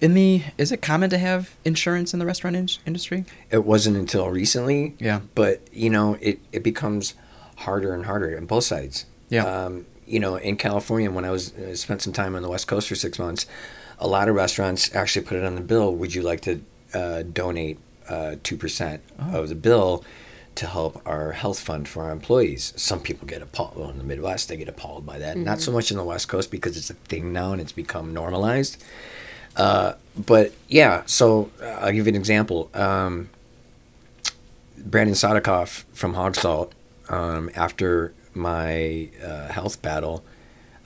in the is it common to have insurance in the restaurant in- industry? It wasn't until recently, Yeah. but you know, it it becomes harder and harder on both sides. Yeah. Um, you know, in California, when I was uh, spent some time on the West Coast for six months, a lot of restaurants actually put it on the bill. Would you like to uh, donate two percent Oh. of the bill to help our health fund for our employees? Some people get appalled. Well, in the Midwest, they get appalled by that. Not so much in the West Coast because it's a thing now and it's become normalized. Uh, but yeah, so uh, I'll give you an example. Um, Brendan Sodikoff from Hogsalt, um, after my uh, health battle,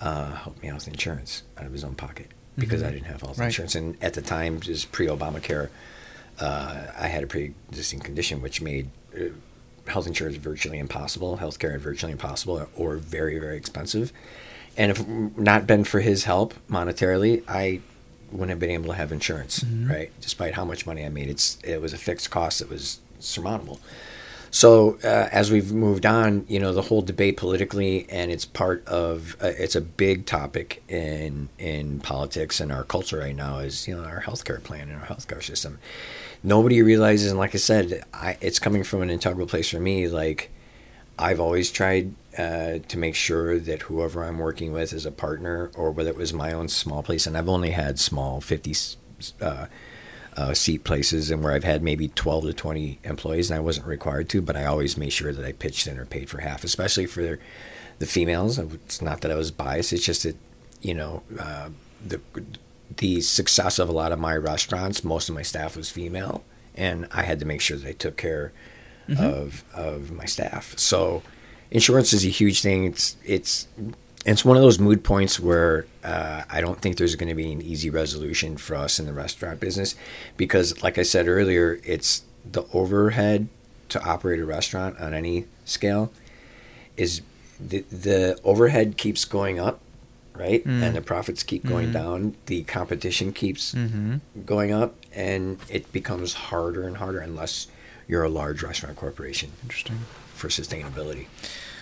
uh, helped me out with insurance out of his own pocket because I didn't have health Right. insurance. And at the time, just pre Obamacare, uh, I had a pre existing condition which made uh, health insurance is virtually impossible, healthcare is virtually impossible, or very, very expensive. And if not been for his help monetarily, I wouldn't have been able to have insurance, right? Despite how much money I made, it's it was a fixed cost that was surmountable. So uh, as we've moved on, you know, the whole debate politically, and it's part of uh, it's a big topic in in politics and our culture right now is you know our healthcare plan and our healthcare system. Nobody realizes, and like I said, I, it's coming from an integral place for me. Like I've always tried uh, to make sure that whoever I'm working with is a partner, or whether it was my own small place, and I've only had small fifty uh, uh, seat places, and where I've had maybe twelve to twenty employees, and I wasn't required to, but I always made sure that I pitched in or paid for half, especially for the females. It's not that I was biased; it's just that you know uh, the the success of a lot of my restaurants, most of my staff was female, and I had to make sure that I took care of of my staff. So insurance is a huge thing. It's it's it's one of those mood points where uh, I don't think there's going to be an easy resolution for us in the restaurant business because, like I said earlier, it's the overhead to operate a restaurant on any scale is the the overhead keeps going up, right, and the profits keep going down. The competition keeps Mm-hmm. going up, and it becomes harder and harder unless you're a large restaurant corporation Interesting. for sustainability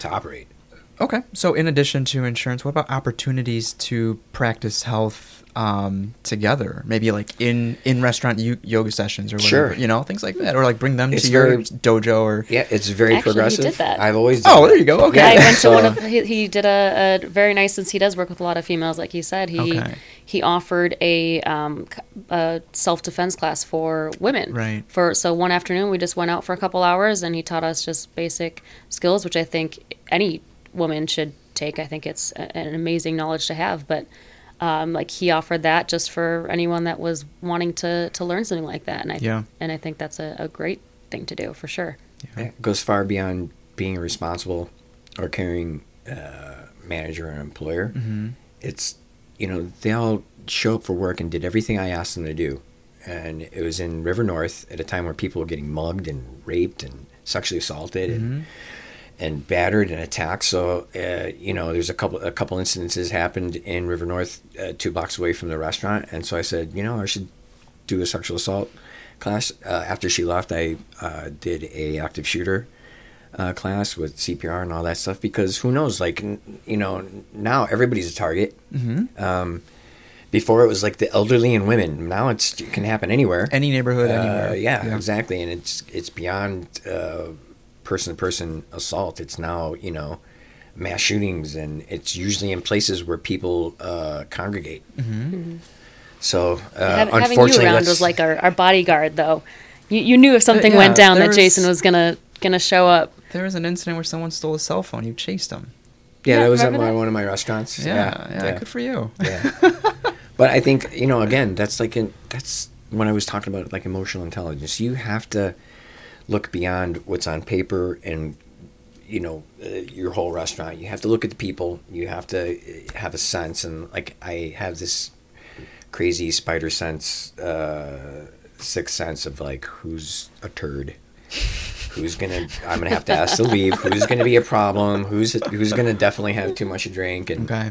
to operate. Okay. So, in addition to insurance, what about opportunities to practice health um, together? Maybe like in in restaurant yo- yoga sessions or whatever, Sure. you know, things like that, or like bring them It's to your dojo or. Yeah, it's very Actually, he progressive. did that. I've always. Done Oh, that. there you go. Okay. Yeah, I went to one of he, he did a, a very nice since he does work with a lot of females, like he said. He Okay. he offered a, um, c- a self defense class for women. Right. For so one afternoon we just went out for a couple hours and he taught us just basic skills, which I think any woman should take. I think it's a- an amazing knowledge to have, but. Um, like he offered that just for anyone that was wanting to, to learn something like that, and I Yeah. and I think that's a, a great thing to do for sure. Yeah, it goes far beyond being a responsible or caring uh, manager and employer. Mm-hmm. It's you know they all show up for work and did everything I asked them to do, and it was in River North at a time where people were getting mugged and raped and sexually assaulted and and battered and attacked. So uh, you know, there's a couple a couple incidences happened in River North, uh, two blocks away from the restaurant, and so I said, you know, I should do a sexual assault class. Uh, after she left, I uh, did a active shooter uh, class with CPR and all that stuff because who knows? Like, n- you know, now everybody's a target. Mm-hmm. Um, before it was like the elderly and women. Now it's it can happen anywhere. Any neighborhood, Uh, anywhere. yeah, exactly. And it's it's beyond person to person assault. It's now you know mass shootings, and it's usually in places where people uh, congregate. Mm-hmm. So uh, Hav- having you around was like our, our bodyguard, though. You, you knew if something yeah, went down that was- Jason was gonna gonna show up. There was an incident where someone stole a cell phone. You chased him. yeah, Yeah, that was at my, that? one of my restaurants. Yeah, yeah, good for you. yeah. *laughs* but I think you know again that's like in, that's when I was talking about like emotional intelligence. You have to look beyond what's on paper and you know uh, your whole restaurant. You have to look at the people. You have to uh, have a sense and like I have this crazy spider sense, uh, sixth sense of like who's a turd. Who's gonna? I'm gonna have to ask to leave. Who's gonna be a problem? Who's who's gonna definitely have too much to drink? And Okay.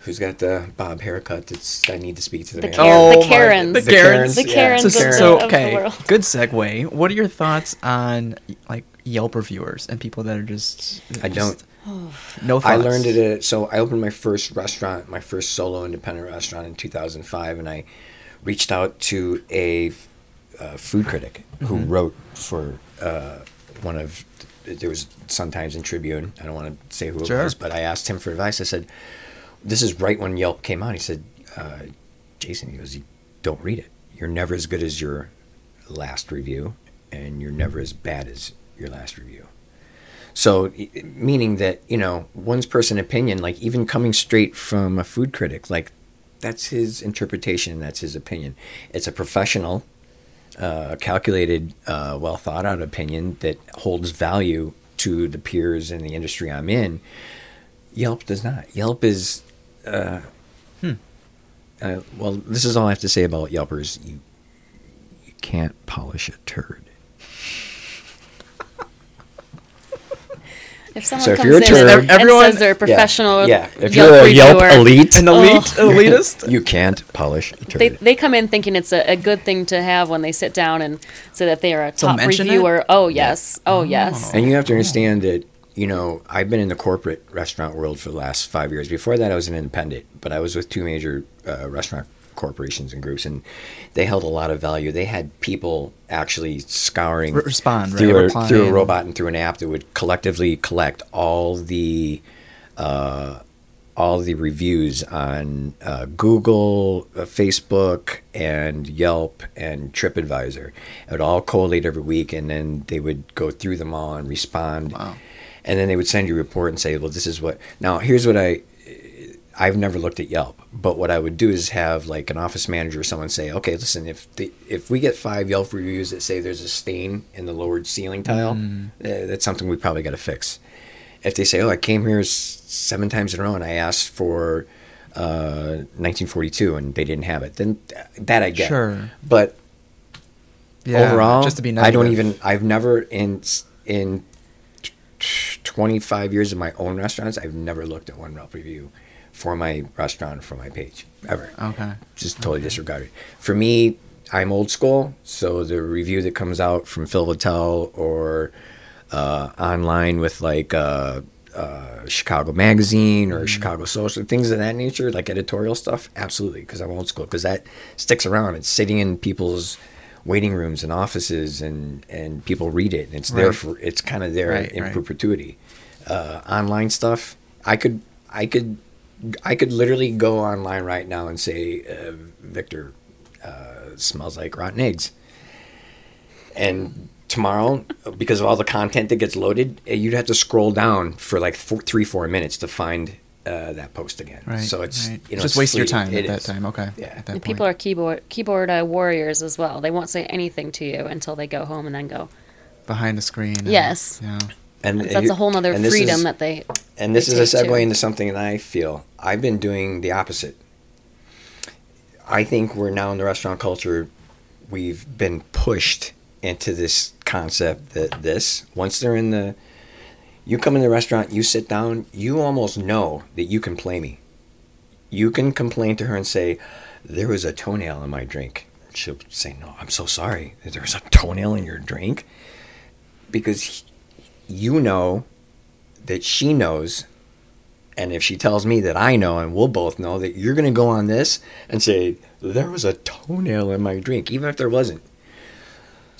Who's got the bob haircut that's I need to speak to the, The, manager. Karen, the Oh my- Karens. the Karens. The yeah. Karens So, of, the, so of the okay, world. good segue. What are your thoughts on like Yelp reviewers and people that are just? I don't. No thoughts. I learned it at so I opened my first restaurant, my first solo independent restaurant in 2005, and I reached out to a uh, food critic who Mm-hmm. wrote for uh, one of there was Sun Times and Tribune. I don't want to say who it was, but I asked him for advice. I said, "This is right when Yelp came out." He said, uh, "Jason, he goes, don't read it. You're never as good as your last review, and you're never as bad as your last review." So, meaning that you know one's person opinion, like even coming straight from a food critic, like that's his interpretation, that's his opinion. It's a professional, uh, calculated, uh, well thought out opinion that holds value to the peers in the industry I'm in. Yelp does not. Yelp is, uh, uh, well, this is all I have to say about Yelpers. You you can't polish a turd. If someone So if comes you're a in turd- and, Everyone- says they're a professional, Yeah, if Yelp you're a Yelp reviewer, elite, An *laughs* elite, Oh. *laughs* elitist. you can't polish a turd. they they come in thinking it's a, a good thing to have when they sit down and say that they are a So top mention it? reviewer. Oh yes, oh yes. And you have to understand that, you know, I've been in the corporate restaurant world for the last five years. Before that, I was an independent, but I was with two major uh, restaurant corporations and groups, and they held a lot of value. They had people actually scouring Re- respond, right? through, a, through a robot and through an app that would collectively collect all the uh, all the reviews on uh, Google, uh, Facebook, and Yelp and TripAdvisor. It would all collate every week, and then they would go through them all and respond. Wow. And then they would send you a report and say, "Well, this is what." Now, here's what I. I've never looked at Yelp, but what I would do is have like an office manager or someone say, "Okay, listen, if the, if we get five Yelp reviews that say there's a stain in the lowered ceiling tile, uh, that's something we probably got to fix." If they say, "Oh, I came here seven times in a row and I asked for uh, 1942 and they didn't have it," then that I get. Sure. But Yeah, overall, just to be I don't even. I've never in in 25 years of my own restaurants, I've never looked at one Yelp review for my restaurant for my page ever. Okay. Just totally disregarded. For me, I'm old school, so the review that comes out from Phil Vettel or uh, online with like uh, uh, Chicago Magazine or Chicago Social, things of that nature, like editorial stuff, absolutely, because I'm old school, because that sticks around. It's sitting in people's waiting rooms and offices, and and people read it, and it's there for it's kind of there Right, in right. perpetuity. Uh, online stuff, I could I could I could literally go online right now and say uh, Victor uh, smells like rotten eggs, and tomorrow because of all the content that gets loaded, uh, you'd have to scroll down for like four, three four minutes to find uh, that post again. Right. So it's right. you know just it's waste your time It at that is. time. Okay. Yeah. At that And point. people are keyboard keyboard uh, warriors as well. They won't say anything to you until they go home and then go. behind the screen. and- Yes. Yeah. And That's, you- a whole other freedom is- that they. And this they is a segue too. into something that I feel I've been doing the opposite. I think we're now in the restaurant culture, we've been pushed into this concept that this, once they're in the, you come in the restaurant, you sit down, you almost know that you can play me. You can complain to her and say, there was a toenail in my drink. She'll say, no, I'm so sorry. There was a toenail in your drink? Because you know that she knows, and if she tells me that I know, and we'll both know that you're going to go on this and say there was a toenail in my drink, even if there wasn't.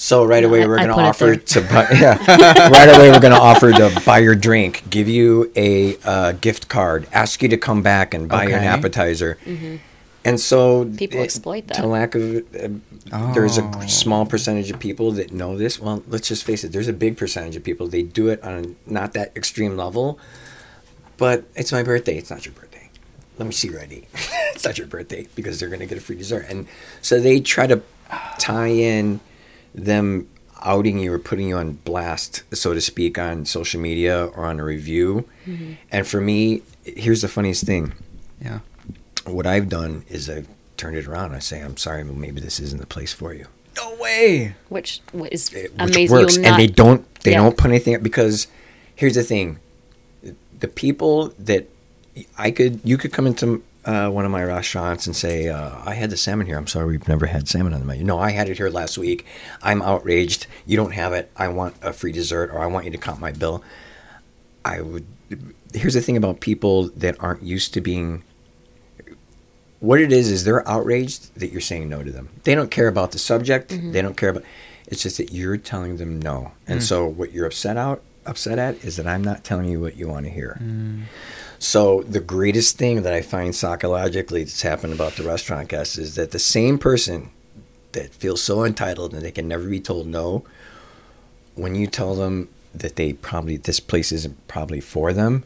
So right away we're going to offer to buy. *laughs* Yeah, right away we're going to offer to buy your drink, give you a uh, gift card, ask you to come back and buy you an Okay. appetizer. And so People it- exploit that. To lack of, uh, there's a Oh. small percentage of people that know this. Well, let's just face it. There's a big percentage of people. They do it on a, not that extreme level, but it's my birthday. It's not your birthday. Let me see your ID. *laughs* it's not your birthday because they're going to get a free dessert. And so they try to tie in them outing you or putting you on blast, so to speak, on social media or on a review. Mm-hmm. And for me, here's the funniest thing Yeah. what I've done is I've turned it around. I say, I'm sorry, but maybe this isn't the place for you. No way. which is It- which amazing. works, You'll and they don't they Yeah. don't put anything up because here's the thing: the people that I could you could come into uh, one of my restaurants and say, uh, I had the salmon here. I'm sorry, we've never had salmon on the menu. No, I had it here last week. I'm outraged. You don't have it. I want a free dessert, or I want you to comp my bill. I would. Here's the thing about people that aren't used to being what it is is they're outraged that you're saying no to them. They don't care about the subject. They don't care about. It's just that you're telling them no, and so what you're upset out upset at is that I'm not telling you what you want to hear. So the greatest thing that I find psychologically that's happened about the restaurant guests is that the same person that feels so entitled and they can never be told no, when you tell them that they probably this place isn't probably for them,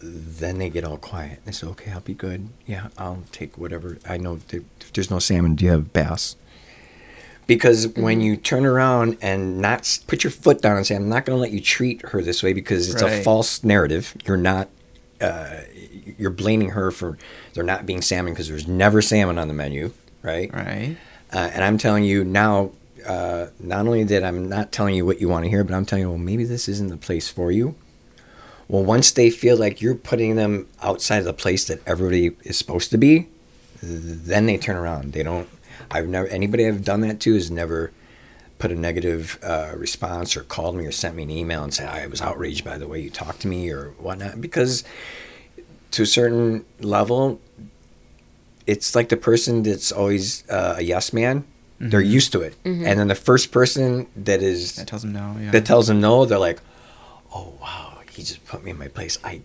then they get all quiet. They say, "Okay, I'll be good. Yeah, I'll take whatever. I know there's no salmon. Do you have bass?" Because mm-hmm. when you turn around and not put your foot down and say, "I'm not going to let you treat her this way," because it's a false narrative. You're not. Uh, you're blaming her for there not being salmon because there's never salmon on the menu, right? Right. Uh, and I'm telling you now, uh, not only that I'm not telling you what you want to hear, but I'm telling you, well, maybe this isn't the place for you. Well, once they feel like you're putting them outside of the place that everybody is supposed to be, then they turn around. They don't. I've never anybody I've done that to has never put a negative uh, response or called me or sent me an email and said I was outraged by the way you talked to me or whatnot because to a certain level, it's like the person that's always uh, a yes man. They're used to it, and then the first person that is That tells them no. Yeah. that tells them no, they're like, "Oh wow, he just put me in my place. I,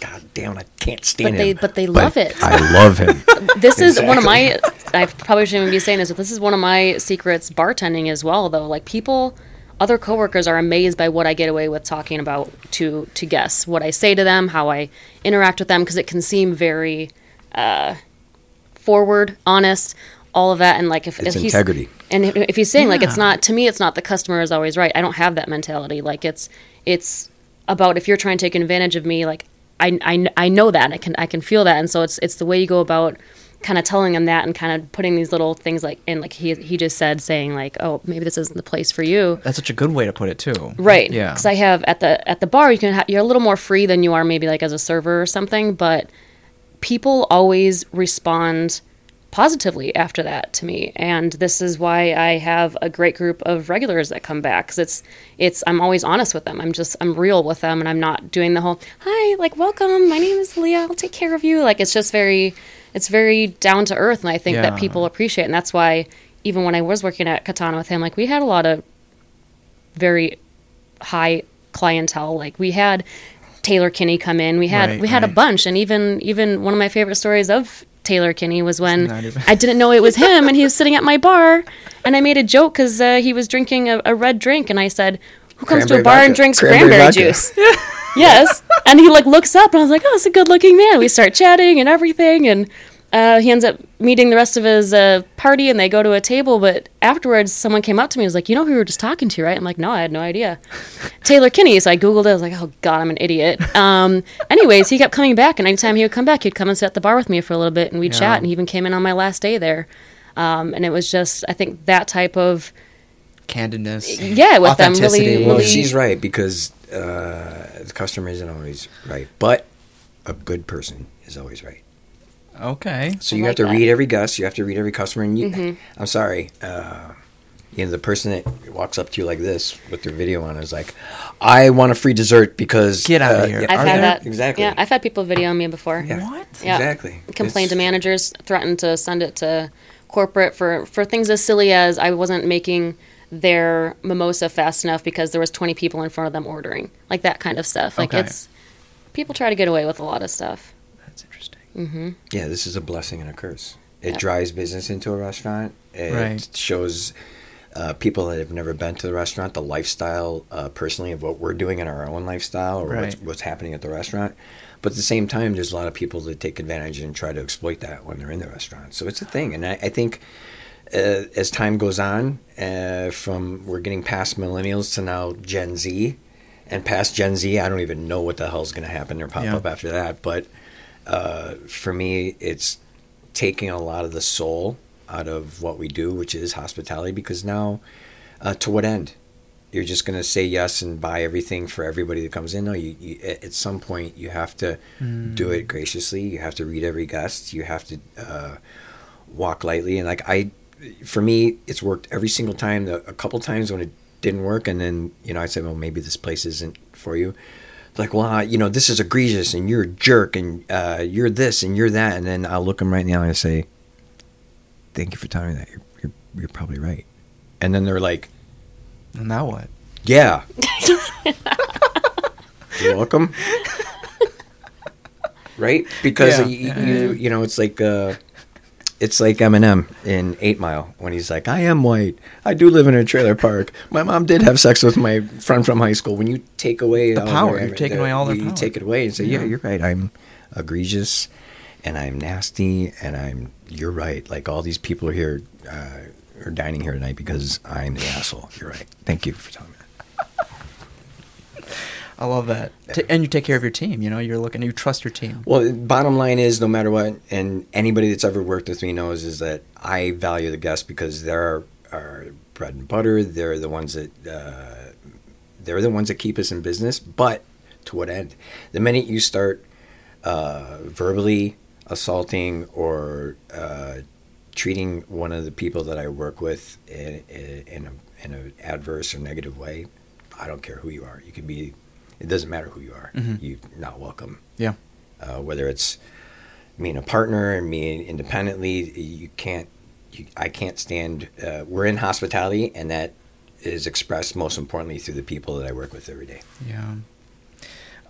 god damn, I can't stand But they- him." but they love it. I love him. *laughs* this is one of my i probably shouldn't even be saying this but this is one of my secrets bartending as well though like people other coworkers are amazed by what i get away with talking about to to guests what i say to them how i interact with them because it can seem very uh forward honest all of that and like if, It's if he's integrity. and if, if he's saying like it's not to me it's not the customer is always right i don't have that mentality like it's it's about if you're trying to take advantage of me like i i, I know that i can i can feel that and so it's it's the way you go about kind of telling them that and kind of putting these little things like in like he he just said saying like oh maybe this isn't the place for you That's such a good way to put it too. right Yeah. because i have at the at the bar you can ha- you're a little more free than you are maybe like as a server or something but people always respond positively after that to me and this is why i have a great group of regulars that come back because it's it's i'm always honest with them i'm just i'm real with them and i'm not doing the whole hi like welcome my name is leah i'll take care of you like it's just very it's very down to earth and i think Yeah. that people appreciate it and that's why even when i was working at katana with him like we had a lot of very high clientele. Like we had Taylor Kinney come in. We had Right, we had a bunch, and even even one of my favorite stories of Taylor Kinney was when I didn't know it was him, and he was *laughs* sitting at my bar, and I made a joke because uh, he was drinking a, a red drink, and I said, "Who comes to a Cranberry bar and drinks Cranberry cranberry, juice?" *laughs* yes, and he like looks up, and I was like, "Oh, it's a good-looking man." We start chatting and everything, and. Uh, he ends up meeting the rest of his uh, party and they go to a table. But afterwards, someone came up to me and was like, You know who we were just talking to, right? I'm like, No, I had no idea. *laughs* Taylor Kinney. So I Googled it. I was like, Oh, God, I'm an idiot. Um, *laughs* anyways, he kept coming back. And anytime he would come back, he'd come and sit at the bar with me for a little bit and we'd Yeah. chat. And he even came in on my last day there. Um, and it was just, I think that type of, Candidness. yeah, with them Authenticity. really, Well, really. she's right because uh, the customer isn't always right, but a good person is always right. Okay. So I you like have to that. read every guest. You have to read every customer. And you, Mhm. I'm sorry, uh, you know, the person that walks up to you like this with their video on is like, "I want a free dessert because Get out uh, here. yeah, I've had that. Exactly. Yeah, I've had people video me before. Yeah. What? Yeah. Exactly. Complain It's- to managers, threaten to send it to corporate for for things as silly as I wasn't making their mimosa fast enough because there was 20 people in front of them ordering. Like that kind of stuff. Like Okay. it's people try to get away with a lot of stuff. Mm-hmm. Yeah, this is a blessing and a curse. It Yeah. drives business into a restaurant. It Right. shows uh, people that have never been to the restaurant the lifestyle uh, personally of what we're doing in our own lifestyle or what's, what's happening at the restaurant. But at the same time, there's a lot of people that take advantage and try to exploit that when they're in the restaurant. So it's a thing. And I, I think uh, as time goes on, uh, from we're getting past millennials to now Gen Z, and past Gen Z, I don't even know what the hell's going to happen or pop Yeah. up after that. But uh, for me, it's taking a lot of the soul out of what we do, which is hospitality. Because now, uh, to what end? You're just going to say yes and buy everything for everybody that comes in. No, you, you at some point you have to do it graciously. You have to read every guest. You have to uh, walk lightly. And like I, for me, it's worked every single time. The, a couple times when it didn't work, and then you know I said, well, maybe this place isn't for you. Like, well, uh, you know, this is egregious, and you're a jerk, and uh, you're this, and you're that, and then I'll look them right in the eye and say, "Thank you for telling me that. You're you're, you're probably right." And then they're like, And now what? "Yeah, *laughs* you're welcome." *laughs* right? Because Yeah. you, Yeah, you, yeah. you know, it's like uh, it's like Eminem in Eight Mile when he's like, "I am white. I do live in a trailer park. My mom did have sex with my friend from high school." When you take away The power, you're taking away all their you, you power. take it away and say, "Yeah, Yeah. you're right. I'm egregious, and I'm nasty, and I'm you're right. Like all these people are here." Uh, are dining here tonight because I'm the asshole. You're right. Thank you for telling me. I love that. And you take care of your team. You know, you're looking. You trust your team. Well, bottom line is, no matter what, and anybody that's ever worked with me knows, is that I value the guests because they're our bread and butter. They're the ones that uh, they're the ones that keep us in business. But to what end? The minute you start uh, verbally assaulting or uh, treating one of the people that I work with in, in, a, in an adverse or negative way, I don't care who you are. You can be. It doesn't matter who you are. Mhm. You're not welcome Yeah. uh, whether it's me and a partner and me independently you can't you, i can't stand uh, we're in hospitality and that is expressed most importantly through the people that i work with every day Yeah.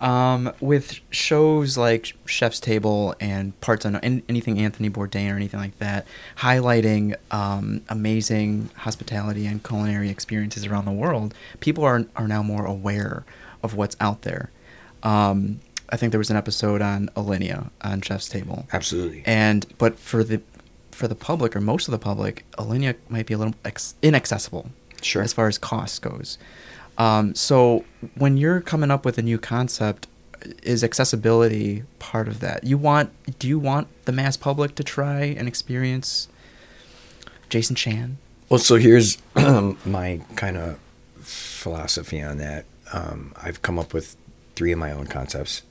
Um, with shows like Chef's Table and Parts Unknown, an- anything Anthony Bourdain or anything like that, highlighting um, amazing hospitality and culinary experiences around the world, people are are now more aware of what's out there. Um, I think there was an episode on Alinea on Chef's Table, absolutely and but for the for the public or most of the public, Alinea might be a little ex- inaccessible Sure. as far as cost goes. Um, so when you're coming up with a new concept, is accessibility part of that? You want? Do you want the mass public to try and experience Jason Chan? well so here's *clears throat* my kind of philosophy on that um, i've come up with three of my own concepts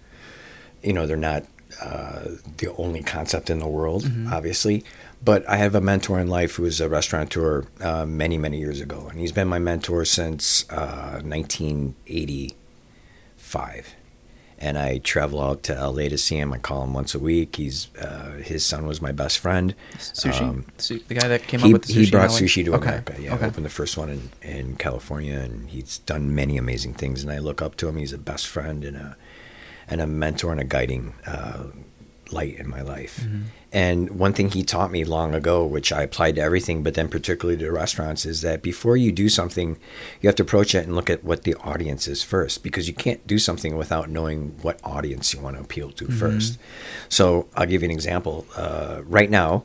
you know they're not uh, the only concept in the world Mhm. obviously but i have a mentor in life who was a restaurateur uh, many many years ago and he's been my mentor since uh, 1985 and i travel out to la to see him i call him once a week he's uh, his son was my best friend Sushi, Um, Su- the guy that came he, up with the sushi. he brought sushi to Okay, America. Yeah, okay. opened the first one in, in California, and he's done many amazing things. And I look up to him. He's a best friend and a and a mentor and a guiding uh, light in my life. Mhm. And one thing he taught me long ago, which I applied to everything, but then particularly to restaurants, is that before you do something, you have to approach it and look at what the audience is first, because you can't do something without knowing what audience you want to appeal to Mhm. first. So I'll give you an example. Uh, right now,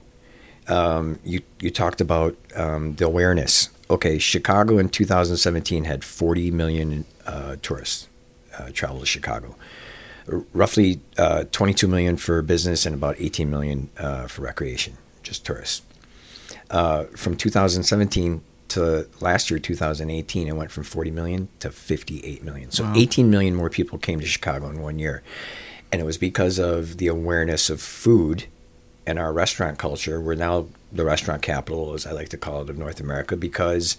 um, you you talked about um, the awareness. Okay, Chicago in 2017 had 40 million uh, tourists uh, travel to Chicago. Roughly uh, 22 million for business and about 18 million uh, for recreation, just tourists. Uh, from 2017 to last year, 2018, it went from 40 million to 58 million. So Wow. 18 million more people came to Chicago in one year, and it was because of the awareness of food and our restaurant culture. We're now the restaurant capital, as I like to call it, of North America because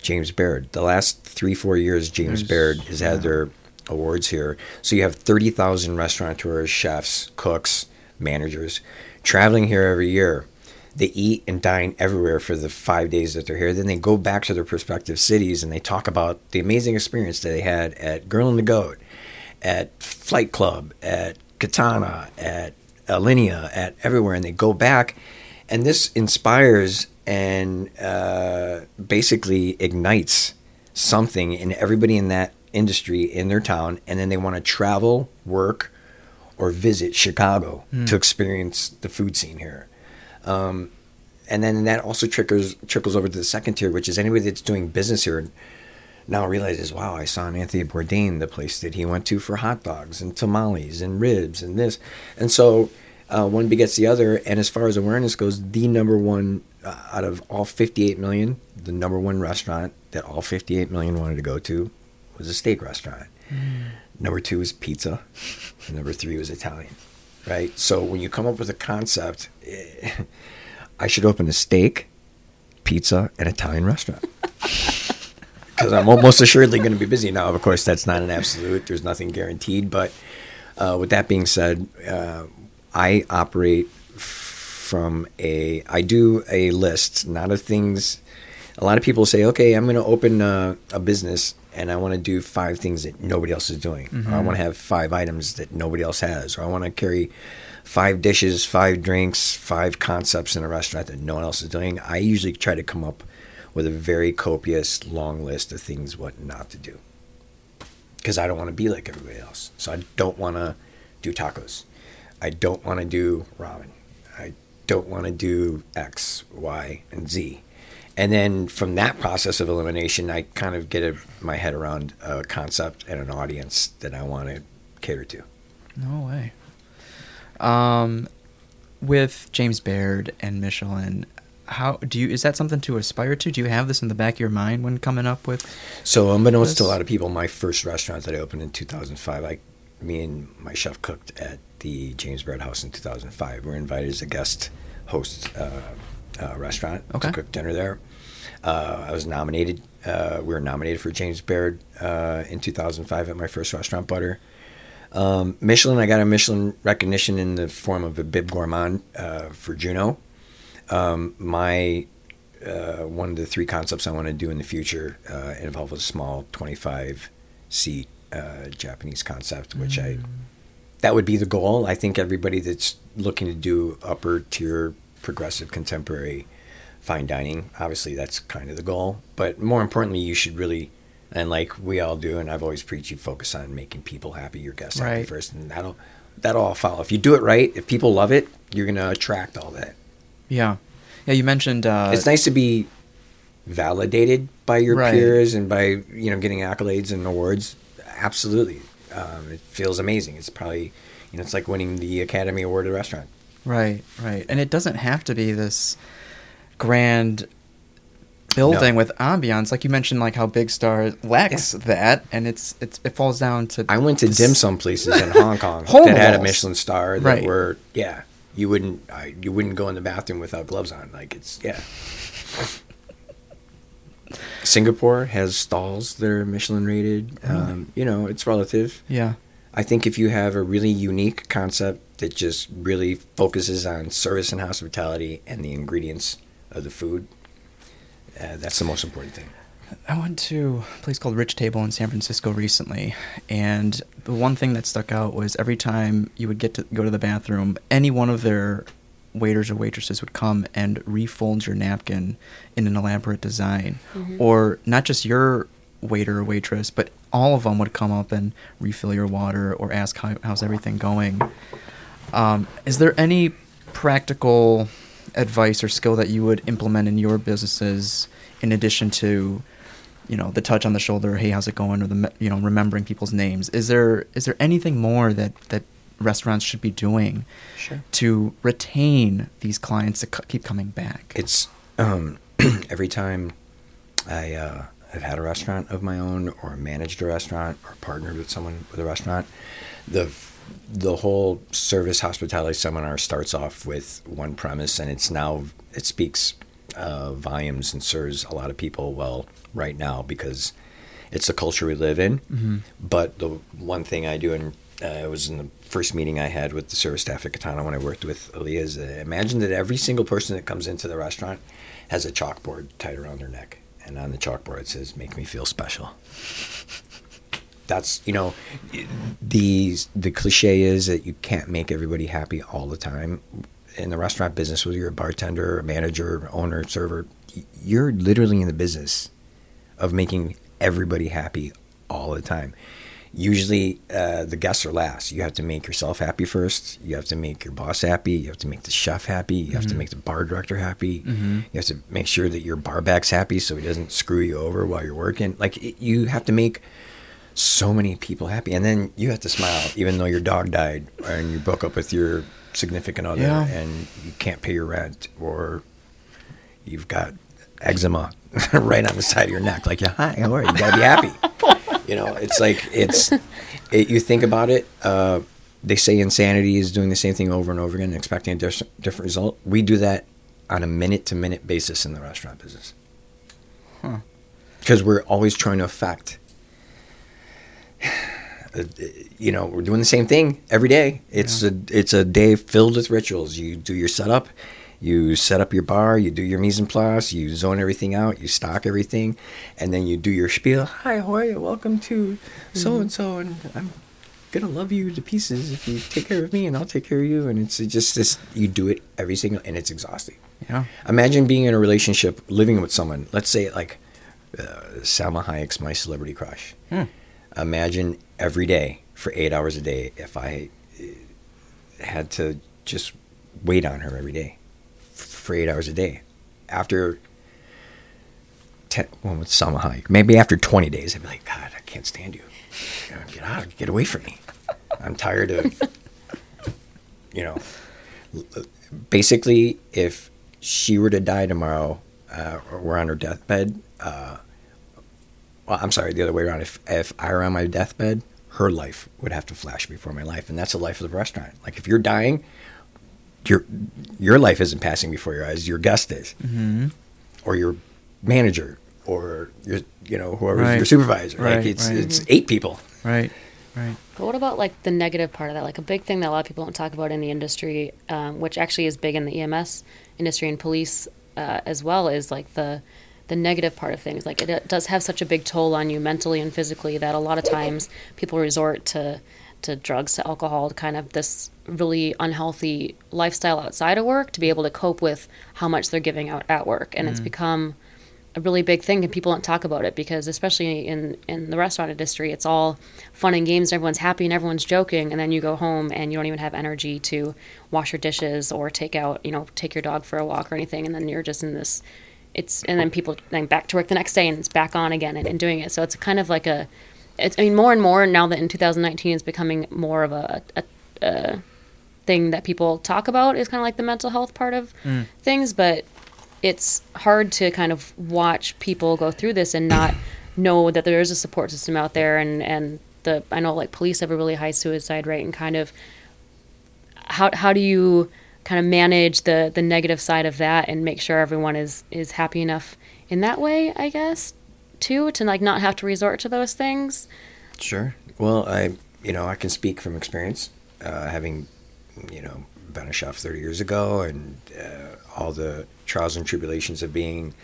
James Beard. The last three, four years, James There's- Beard has yeah. had their awards here. So you have 30,000 restaurateurs, chefs, cooks, managers traveling here every year. They eat and dine everywhere for the five days that they're here. Then they go back to their respective cities and they talk about the amazing experience that they had at Girl and the Goat, at Flight Club, at Katana, at Alinea, at everywhere. And they go back and this inspires and uh, basically ignites something in everybody in that industry in their town and then they want to travel work or visit chicago to experience the food scene here. Um, and then that also trickles trickles over to the second tier which is anybody that's doing business here now realizes wow i saw anthony bourdain the place that he went to for hot dogs and tamales and ribs and this. And so uh, one begets the other and as far as awareness goes the number one uh, out of all 58 million the number one restaurant that all 58 million wanted to go to was a steak restaurant number two was pizza and number three was italian right so when you come up with a concept eh, i should open a steak pizza and italian restaurant *laughs* because I'm almost assuredly going to be busy. Now, of course, that's not an absolute. There's nothing guaranteed. But uh, with that being said, uh, I operate from a. I do a list, not of things. A lot of people say, "Okay, I'm going to open a, a business, and I want to do five things that nobody else is doing. Or I mm-hmm. want to have five items that nobody else has. Or I want to carry." Five dishes, five drinks, five concepts in a restaurant that no one else is doing. I usually try to come up with a very copious long list of things what not to do because i don't want to be like everybody else so i don't want to do tacos i don't want to do ramen i don't want to do x y and z and then from that process of elimination i kind of get a, my head around a concept and an audience that i want to cater to No way. Um, with James Beard and Michelin, how do you? Is that something to aspire to? Do you have this in the back of your mind when coming up with? So, unbeknownst to a lot of people, my first restaurant that I opened in 2005, I, me and my chef cooked at the James Beard House in 2005. We were invited as a guest host uh, uh, restaurant Okay. to cook dinner there. Uh, I was nominated. Uh, we were nominated for James Beard uh, in 2005 at my first restaurant, Butter. Um, Michelin, I got a Michelin recognition in the form of a Bib Gourmand uh, for Juno. Um, my uh, one of the three concepts I want to do in the future uh, involve a small 25 seat uh, Japanese concept, which I that would be the goal. I think everybody that's looking to do upper tier progressive contemporary fine dining, obviously that's kind of the goal. But more importantly, you should really and like we all do, and I've always preached, you focus on making people happy, your guests happy first, and that'll that'll all follow. If you do it right, if people love it, you're gonna attract all that. Yeah, yeah. You mentioned. Uh, it's nice to be validated by your Right. peers and by you know getting accolades and awards. Absolutely, um, it feels amazing. It's probably you know it's like winning the Academy Award at a restaurant. Right, right. And it doesn't have to be this grand building No. with ambiance, like you mentioned, like how Big Star lacks that, and it's it's it falls down to. I went to this- dim sum places in Hong *laughs* Kong that had a. Michelin star that Right. were yeah. You wouldn't I, you wouldn't go in the bathroom without gloves on. Like it's yeah. *laughs* Singapore has stalls that are Michelin rated. Um, you know, it's relative. Yeah, I think if you have a really unique concept that just really focuses on service and hospitality and the ingredients of the food, uh, that's the most important thing. I went to a place called Rich Table in San Francisco recently, and the one thing that stuck out was every time you would get to go to the bathroom, any one of their waiters or waitresses would come and refold your napkin in an elaborate design, or not just your waiter or waitress, but all of them would come up and refill your water or ask how, how's everything going. Um, is there any practical advice or skill that you would implement in your businesses in addition to you know the touch on the shoulder hey how's it going or the you know remembering people's names is there is there anything more that that restaurants should be doing Sure. to retain these clients to c- keep coming back It's um, *clears throat* every time I uh, have had a restaurant of my own or managed a restaurant or partnered with someone with a restaurant, the the whole service hospitality seminar starts off with one premise, and it's now it speaks uh, volumes and serves a lot of people well right now because it's the culture we live in. Mm-hmm. But the one thing I do, and uh, it was in the first meeting I had with the service staff at Katana when I worked with Aaliyah, is uh, imagine that every single person that comes into the restaurant has a chalkboard tied around their neck, and on the chalkboard it says "Make me feel special." That's you know, the the cliche is that you can't make everybody happy all the time. In the restaurant business, whether you're a bartender, a manager, owner, server, you're literally in the business of making everybody happy all the time. Usually, uh, the guests are last. You have to make yourself happy first. You have to make your boss happy. You have to make the chef happy. You have to make the bar director happy. You have to make sure that your bar back's happy so he doesn't screw you over while you're working. Like it, you have to make so many people happy, and then you have to smile even though your dog died and you broke up with your significant other Yeah. and you can't pay your rent or you've got eczema *laughs* right on the side of your neck. Like, yeah, hi, how are you? You gotta be happy. *laughs* you know, it's like it's. *laughs* It, you think about it. Uh, they say insanity is doing the same thing over and over again, expecting a dis- different result. We do that on a minute to minute basis in the restaurant business. Huh. Because we're always trying to affect. *sighs* uh, You know, we're doing the same thing every day. It's a it's a day filled with rituals. You do your setup, you set up your bar, you do your mise en place, you zone everything out, you stock everything, and then you do your spiel. Hi, how are you? Welcome to so and so, and I'm gonna love you to pieces if you take care of me, and I'll take care of you. And it's just this. You do it every single, and it's exhausting. Yeah. Imagine being in a relationship, living with someone. Let's say like uh, Salma Hayek's My Celebrity Crush. Hmm. Imagine every day for eight hours a day if I uh, had to just wait on her every day for eight hours a day. After ten, well, with Salma maybe after twenty days, I'd be like, God, I can't stand you. You Get out, get away from me. I'm tired of, *laughs* you know, basically, if she were to die tomorrow, uh, or we're on her deathbed, uh, well, I'm sorry, the other way around. If if I were on my deathbed, her life would have to flash before my life, and that's the life of the restaurant. Like if you're dying, your your life isn't passing before your eyes. Your guest is, Mm-hmm. or your manager, or your you know whoever's Right. your supervisor. Right, like it's right. it's eight people. Right. Right. But what about like the negative part of that? Like a big thing that a lot of people don't talk about in the industry, um, which actually is big in the EMS industry and police uh, as well, is like the the negative part of things. Like it, it does have such a big toll on you mentally and physically that a lot of times people resort to to drugs, to alcohol, to kind of this really unhealthy lifestyle outside of work to be able to cope with how much they're giving out at work, and it's mm. become a really big thing and people don't talk about it because especially in in the restaurant industry it's all fun and games everyone's happy and everyone's joking and then you go home and you don't even have energy to wash your dishes or take out you know take your dog for a walk or anything and then you're just in this it's and then people then back to work the next day and it's back on again and, and doing it. So it's kind of like a it's i mean more and more now that in 2019 it's becoming more of a, a, a thing that people talk about is kind of like the mental health part of mm. things but it's hard to kind of watch people go through this and not *clears throat* know that there is a support system out there and and the I know like police have a really high suicide rate and kind of how how do you kind of manage the the negative side of that and make sure everyone is is happy enough in that way I guess too to like not have to resort to those things Sure. Well, I you know I can speak from experience, uh, having you know been a chef 30 years ago, and uh, all the trials and tribulations of being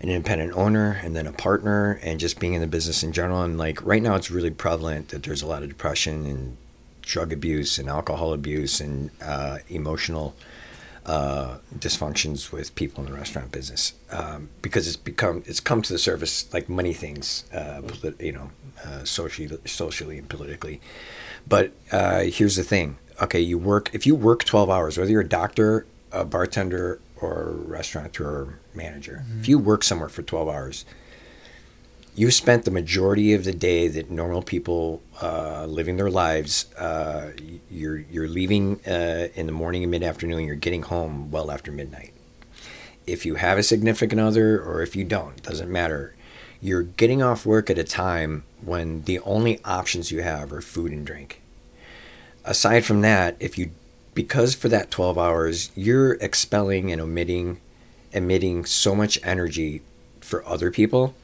an independent owner and then a partner, and just being in the business in general. And like right now, it's really prevalent that there's a lot of depression and drug abuse and alcohol abuse and uh, emotional uh, dysfunctions with people in the restaurant business. Um, because it's become it's come to the surface like many things, uh, polit- you know, uh, socially, socially and politically. But uh, here's the thing: okay, you work if you work 12 hours, whether you're a doctor, a bartender, or a restaurateur manager, if you work somewhere for 12 hours, you spent the majority of the day that normal people uh, living their lives. Uh, you're you're leaving uh, in the morning and mid afternoon. You're getting home well after midnight. If you have a significant other, or if you don't, doesn't matter. You're getting off work at a time when the only options you have are food and drink. aside from that, if you because for that 12 hours you're expelling and omitting emitting so much energy for other people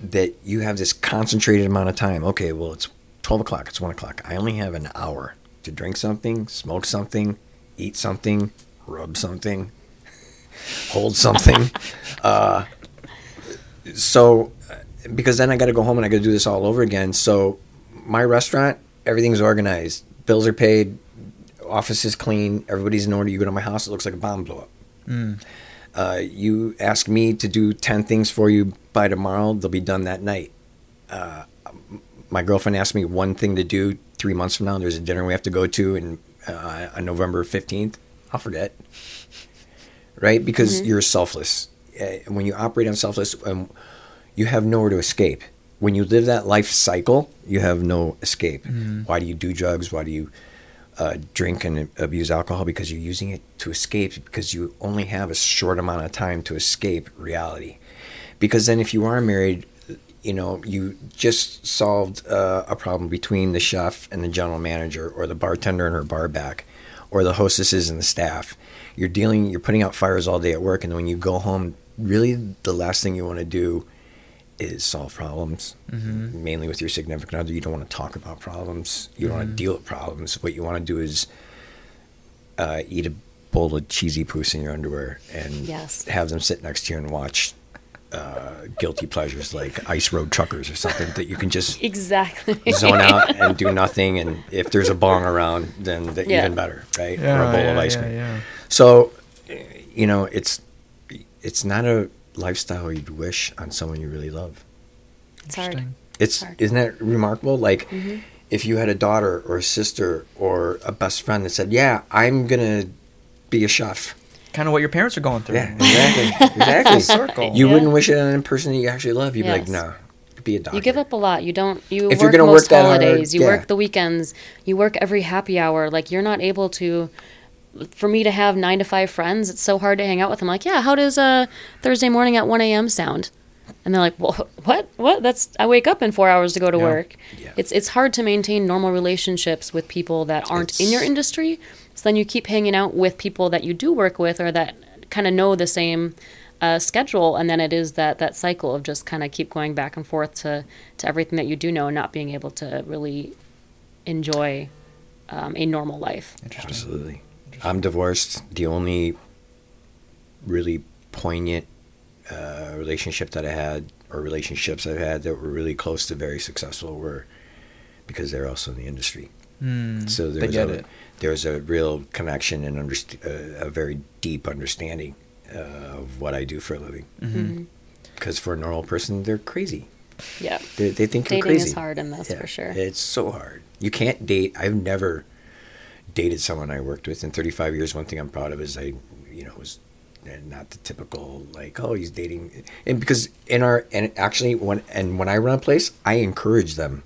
that you have this concentrated amount of time. Okay, well it's 12 o'clock, it's 1 o'clock. I only have an hour to drink something, smoke something, eat something, rub something, *laughs* hold something. *laughs* uh, so, because then I got to go home and I got to do this all over again. So, my restaurant, everything's organized, bills are paid, office is clean, everybody's in order. You go to my house, it looks like a bomb blew up. Mm. Uh, you ask me to do 10 things for you by tomorrow, they'll be done that night. Uh, my girlfriend asked me one thing to do three months from now. There's a dinner we have to go to in, uh, on November 15th. I'll forget. Right? Because you're selfless. Uh, when you operate on selfless, um, you have nowhere to escape. When you live that life cycle, you have no escape. Why do you do drugs? Why do you uh, drink and abuse alcohol? Because you're using it to escape, because you only have a short amount of time to escape reality. Because then, if you are married, you know, you just solved uh, a problem between the chef and the general manager, or the bartender and her bar back, or the hostesses and the staff. You're dealing, you're putting out fires all day at work, and then when you go home, really the last thing you want to do is solve problems, mainly with your significant other. You don't want to talk about problems. You don't want to deal with problems. What you want to do is uh, eat a bowl of cheesy poos in your underwear and Yes. have them sit next to you and watch uh, guilty pleasures like Ice Road Truckers or something that you can just Exactly. zone out and do nothing. And if there's a bong around, then the, Yeah. even better, right? or a bowl of ice cream. yeah. So, you know, it's it's not a lifestyle you'd wish on someone you really love. It's hard. Interesting. It's Hard. isn't that remarkable? Like if you had a daughter or a sister or a best friend that said, "Yeah, I'm gonna be a chef." Kind of what your parents are going through. Yeah, exactly, *laughs* exactly. Circle. You Yeah. wouldn't wish it on a person that you actually love. You'd be like, Yes. "No, be a doctor." You give up a lot. You don't. You If work you're gonna most work that hard, holidays. you yeah. work the weekends. You work every happy hour. Like you're not able to. For me to have nine to five friends, it's so hard to hang out with them. Like, yeah, how does uh, Thursday morning at one a.m. sound? And they're like, well, what? What? That's I wake up in four hours to go to Yeah. work. Yeah. It's it's hard to maintain normal relationships with people that aren't in your industry. So then you keep hanging out with people that you do work with or that kind of know the same uh, schedule, and then it is that that cycle of just kind of keep going back and forth to to everything that you do know, and not being able to really enjoy um, a normal life. Interesting. Absolutely. I'm divorced. The only really poignant uh, relationship that I had, or relationships I've had that were really close to very successful, were because they're also in the industry. Mm, So they there's get a, it. There's a real connection and underst- uh, a very deep understanding uh, of what I do for a living. Mm-hmm. Because for a normal person, they're crazy. Yeah, They, they think you're dating crazy. is hard in this Yeah, for sure. It's so hard. You can't date. I've never dated someone I worked with in 35 years. One thing I'm proud of is I, you know, was not the typical like, oh, he's dating. And because in our and actually when and when I run a place, I encourage them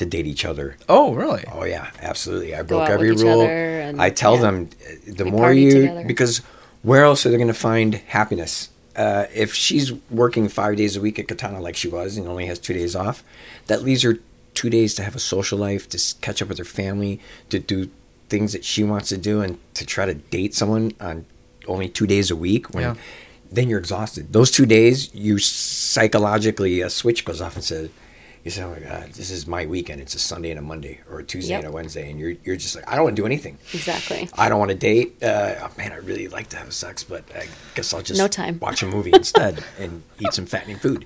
to date each other. Oh, really? Oh yeah, absolutely. I broke every rule. and- I tell yeah. them uh, the We more you together. because where else are they going to find happiness? Uh, if she's working five days a week at Katana like she was and only has two days off, that leaves her two days to have a social life, to catch up with her family, to do things that she wants to do, and to try to date someone on only two days a week. When Yeah. then you're exhausted. Those two days, you psychologically a switch goes off and says, "You say, oh my god, this is my weekend. It's a Sunday and a Monday, or a Tuesday Yep. and a Wednesday," and you're you're just like, I don't want to do anything. Exactly. I don't want to date. Uh, oh man, I really like to have sex, but I guess I'll just No time. *laughs* watch a movie instead and eat some fattening food,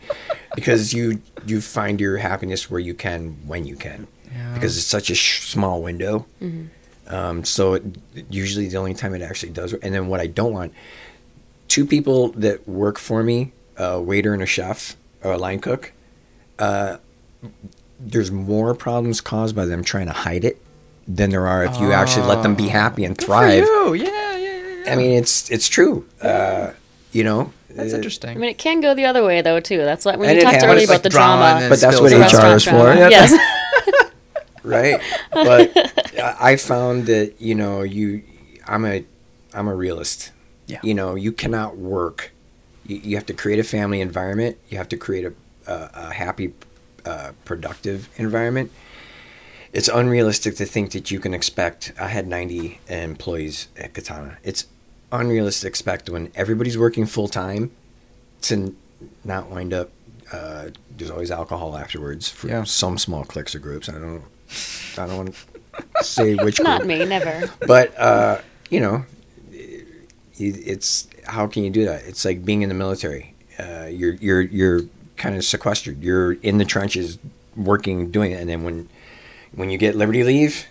because you you find your happiness where you can when you can, Yeah. because it's such a sh- small window. Mm-hmm. Um, so it, usually the only time it actually does. And then what I don't want, two people that work for me, a waiter and a chef or a line cook, uh, there's more problems caused by them trying to hide it than there are if you actually let them be happy and Good thrive. for you. Yeah, yeah, yeah, yeah. I mean, it's it's true. Uh, you know, that's interesting. I mean, it can go the other way though too. That's what when And you it talked has, earlier like, about the drama drama. But that's spills what. HR restaurant is for. drama. Yep. Yes. *laughs* *laughs* right? But I I found that you know you I'm a I'm a realist. Yeah. You know you cannot work. You, you have to create a family environment. You have to create a a, a happy, uh, productive environment. it's unrealistic to think that you can expect. I had 90 employees at Katana. It's unrealistic to expect when everybody's working full time to not wind up. Uh, there's always alcohol afterwards for Yeah. some small cliques or groups. I don't. I don't want to say which. Not group. me, never. But uh, you know, you- it's how can you do that? It's like being in the military. Uh, you're you're you're kind of sequestered. You're in the trenches, working, doing it, and then when when you get liberty leave,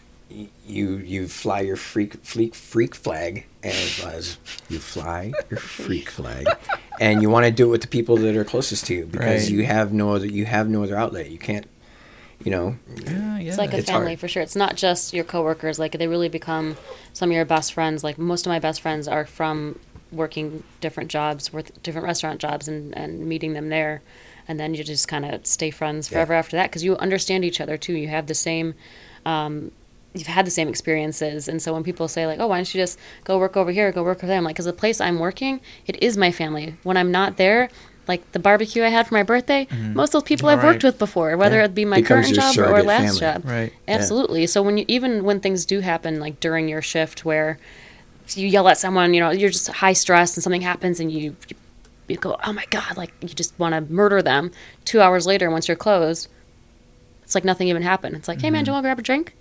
you you fly your freak freak freak flag, and as you fly your freak flag, and you want to do it with the people that are closest to you because Right. you have no other you have no other outlet. You can't, you know, Yeah, yeah. It's like a It's family hard. for sure. It's not just your coworkers. Like they really become some of your best friends. Like most of my best friends are from working different jobs, with different restaurant jobs, and and meeting them there, and then you just kind of stay friends Yeah. forever after that because you understand each other too. You have the same. Um, You've had the same experiences, and so when people say like, "Oh, why don't you just go work over here, go work over there?" I'm like, "Cause the place I'm working, it is my family. When I'm not there, like the barbecue I had for my birthday, most of those people I've worked with before, whether Yeah. it be my Becomes current job or last family. job. Right. Absolutely. So when you even when things do happen, like during your shift, where you yell at someone, you know, you're just high stress and something happens, and you you, you go, oh my god, like you just want to murder them. Two hours later, once you're closed, it's like nothing even happened. It's like, hey man, do mm-hmm. you want to grab a drink?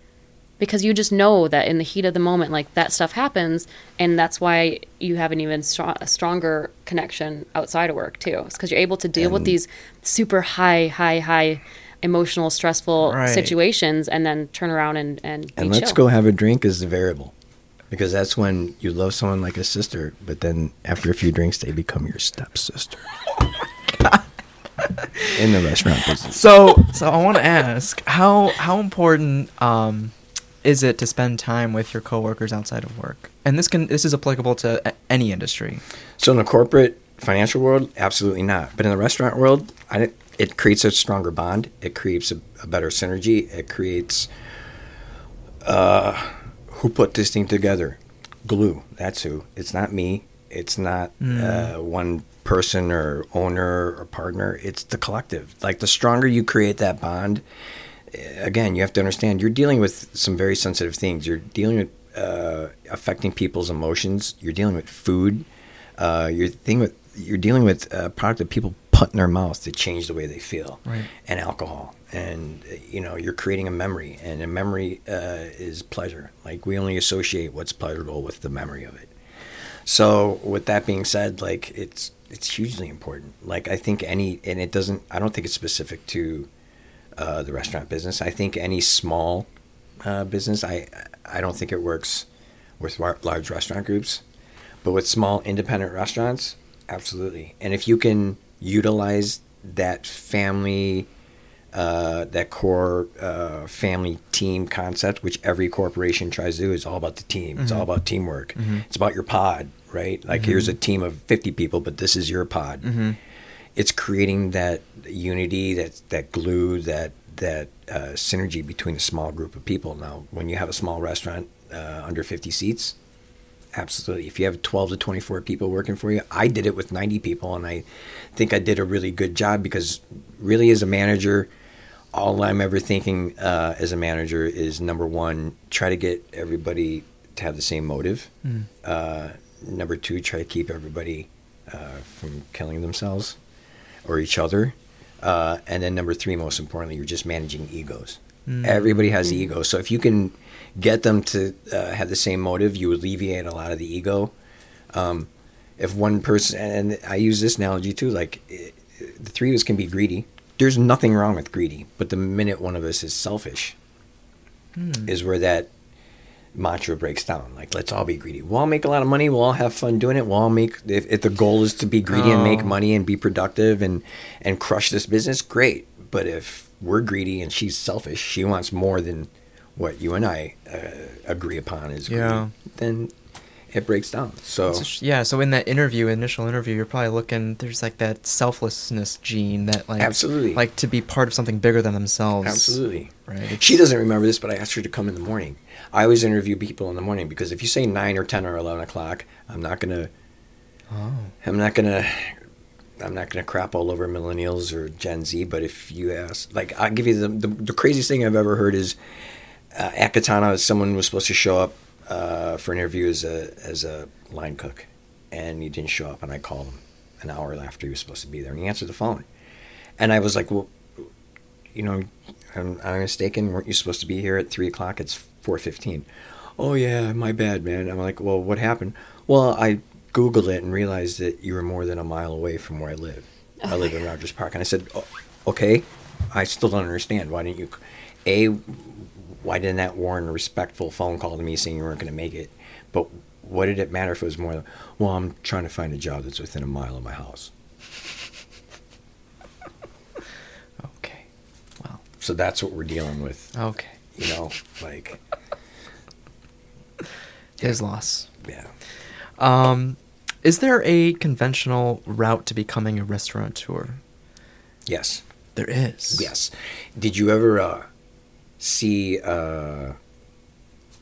Because you just know that in the heat of the moment, like that stuff happens, and that's why you have an even stronger connection outside of work too. It's because you're able to deal with these super high, high, high emotional, stressful Right. situations, and then turn around and and, and let's chill. go have a drink is the variable because that's when you love someone like a sister but then after a few drinks they become your stepsister. *laughs* In the restaurant business. So, so I want to ask how how important um, is it to spend time with your coworkers outside of work? And this can this is applicable to a- any industry. so in the corporate financial world absolutely not. But in the restaurant world I, it creates a stronger bond. It creates a, a better synergy. It creates uh, who put this thing together? Glue that's who. It's not me. It's not uh, one person or owner or partner. It's the collective. Like the stronger you create that bond eh, again you have to understand you're dealing with some very sensitive things. You're dealing with uh, affecting people's emotions. You're dealing with food. Uh, you're with you're dealing with a product that people put in their mouth to change the way they feel Right. and alcohol. And you know you're creating a memory and a memory uh, is pleasure. Like we only associate what's pleasurable with the memory of it. So with that being said like it's it's hugely important. Like i think any and it doesn't i don't think it's specific to uh, the restaurant business. I think any small uh, business i i don't think it works with large restaurant groups. But with small independent restaurants absolutely. And if you can utilize that family uh, that core uh, family team concept, which every corporation tries to do, is all about the team. It's all about teamwork. It's about your pod, right? Like here's a team of 50 people, but this is your pod. It's creating that unity, that that glue, that that uh, synergy between a small group of people. Now, when you have a small restaurant uh, under 50 seats, absolutely. If you have 12 to 24 people working for you, I did it with 90 people, and I think I did a really good job because, really, as a manager, all I'm ever thinking uh, as a manager is number one, try to get everybody to have the same motive. Uh, number two, try to keep everybody uh, from killing themselves or each other. Uh, and then number three, most importantly, you're just managing egos. Everybody has ego, so if you can get them to uh, have the same motive, you alleviate a lot of the ego. Um, if one person, and I use this analogy too, like eh, the three of us can be greedy. There's nothing wrong with greedy, but the minute one of us is selfish, is where that mantra breaks down. Like, let's all be greedy. We'll all make a lot of money. We'll all have fun doing it. We'll all make. If, if the goal is to be greedy and make Oh. money and be productive and and crush this business, great. But if we're greedy and she's selfish, she wants more than what you and I uh, agree upon is greedy, Yeah. then it breaks down. So just- yeah, so in that interview, initial interview, you're probably looking. There's like that selflessness gene that like Absolutely. like to be part of something bigger than themselves. absolutely. Right. It's- She doesn't remember this, but I asked her to come in the morning. I always interview people in the morning because if you say nine or ten or eleven o'clock, I'm not gonna. Oh. I'm not gonna. I'm not gonna crap all over millennials or Gen Z. But if you ask, like, I'll give you the the, the craziest thing I've ever heard is uh, at Katana, someone was supposed to show up uh, for an interview as a as a line cook, and he didn't show up. And I called him an hour after he was supposed to be there, and he answered the phone. And I was like, "Well, you know, I'm, I'm mistaken. Weren't you supposed to be here at three o'clock? It's four fifteen. Oh yeah, my bad, man. I'm like, well, what happened? Well, I googled it and realized that you were more than a mile away from where I live. I live in *laughs* Rogers Park, and I said, oh, okay. I still don't understand. Why didn't you? A, why didn't that warrant a respectful phone call to me saying you weren't going to make it? But what did it matter if it was more? Than, well, I'm trying to find a job that's within a mile of my house. *laughs* Okay. Well. So that's what we're dealing with. Okay. You know, like His loss. yeah. Um, is there a conventional route to becoming a restaurateur? Yes. There is. Yes. Did you ever uh, see uh,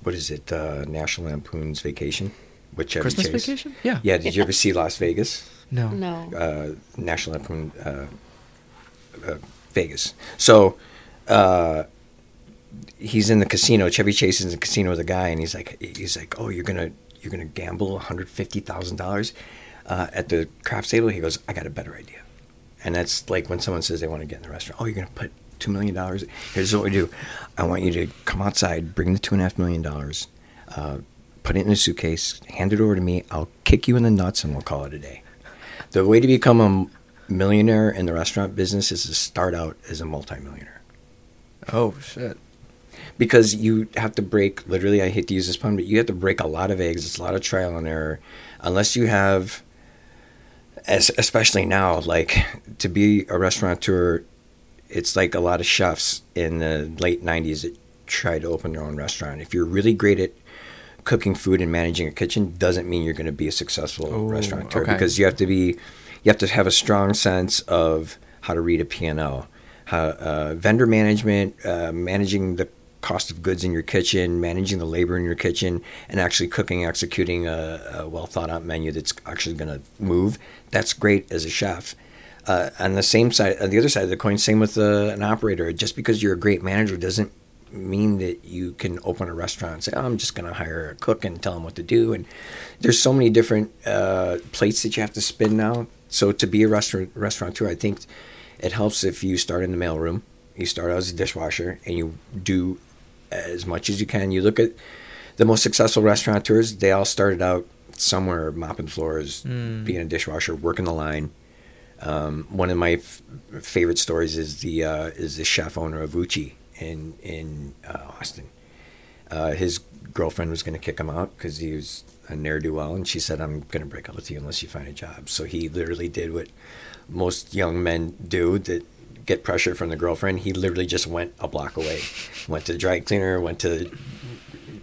what is it? Uh, National Lampoon's Vacation with Chevy Christmas Chase? vacation? Yeah. Yeah. Did you ever see Las Vegas? No. No. Uh, National Lampoon uh, uh, Vegas. So uh, he's in the casino. Chevy Chase is in the casino with a guy, and he's like, he's like, oh, you're gonna you're gonna gamble one hundred fifty thousand dollars uh, at the craps table. He goes, I got a better idea. And that's like when someone says they want to get in the restaurant. Oh, you're going to put two million dollars. Here's what we do. I want you to come outside, bring the two and a half million dollars, uh, put it in a suitcase, hand it over to me. I'll kick you in the nuts, and we'll call it a day. The way to become a millionaire in the restaurant business is to start out as a multimillionaire Oh shit. because you have to break literally i hate to use this pun but you have to break a lot of eggs it's a lot of trial and error unless you have as, especially now like to be a restaurateur it's like a lot of chefs in the late 90s that tried to open their own restaurant if you're really great at cooking food and managing a kitchen doesn't mean you're going to be a successful Oh, restaurateur okay. because you have to be you have to have a strong sense of how to read a P&L, how, uh, vendor management, uh, managing the cost of goods in your kitchen, managing the labor in your kitchen, and actually cooking, executing a, a well thought out menu that's actually going to move. That's great as a chef. Uh, on the same side, on the other side of the coin, same with uh, an operator. Just because you're a great manager doesn't mean that you can open a restaurant and say, oh, I'm just going to hire a cook and tell them what to do. And there's so many different uh, plates that you have to spin now. So to be a restaurant restaurateur, I think it helps if you start in the mailroom. You start out as a dishwasher and you do as much as you can. You look at the most successful restaurateurs; they all started out somewhere mopping floors, being a dishwasher, working the line. Um, one of my f- favorite stories is the uh, is the chef owner of Uchi in in uh, Austin. Uh, his girlfriend was going to kick him out because he was a ne'er do well, and she said, "I'm going to break up with you unless you find a job." So he literally did what most young men do that get pressure from the girlfriend. He literally just went a block away, went to the dry cleaner, went to the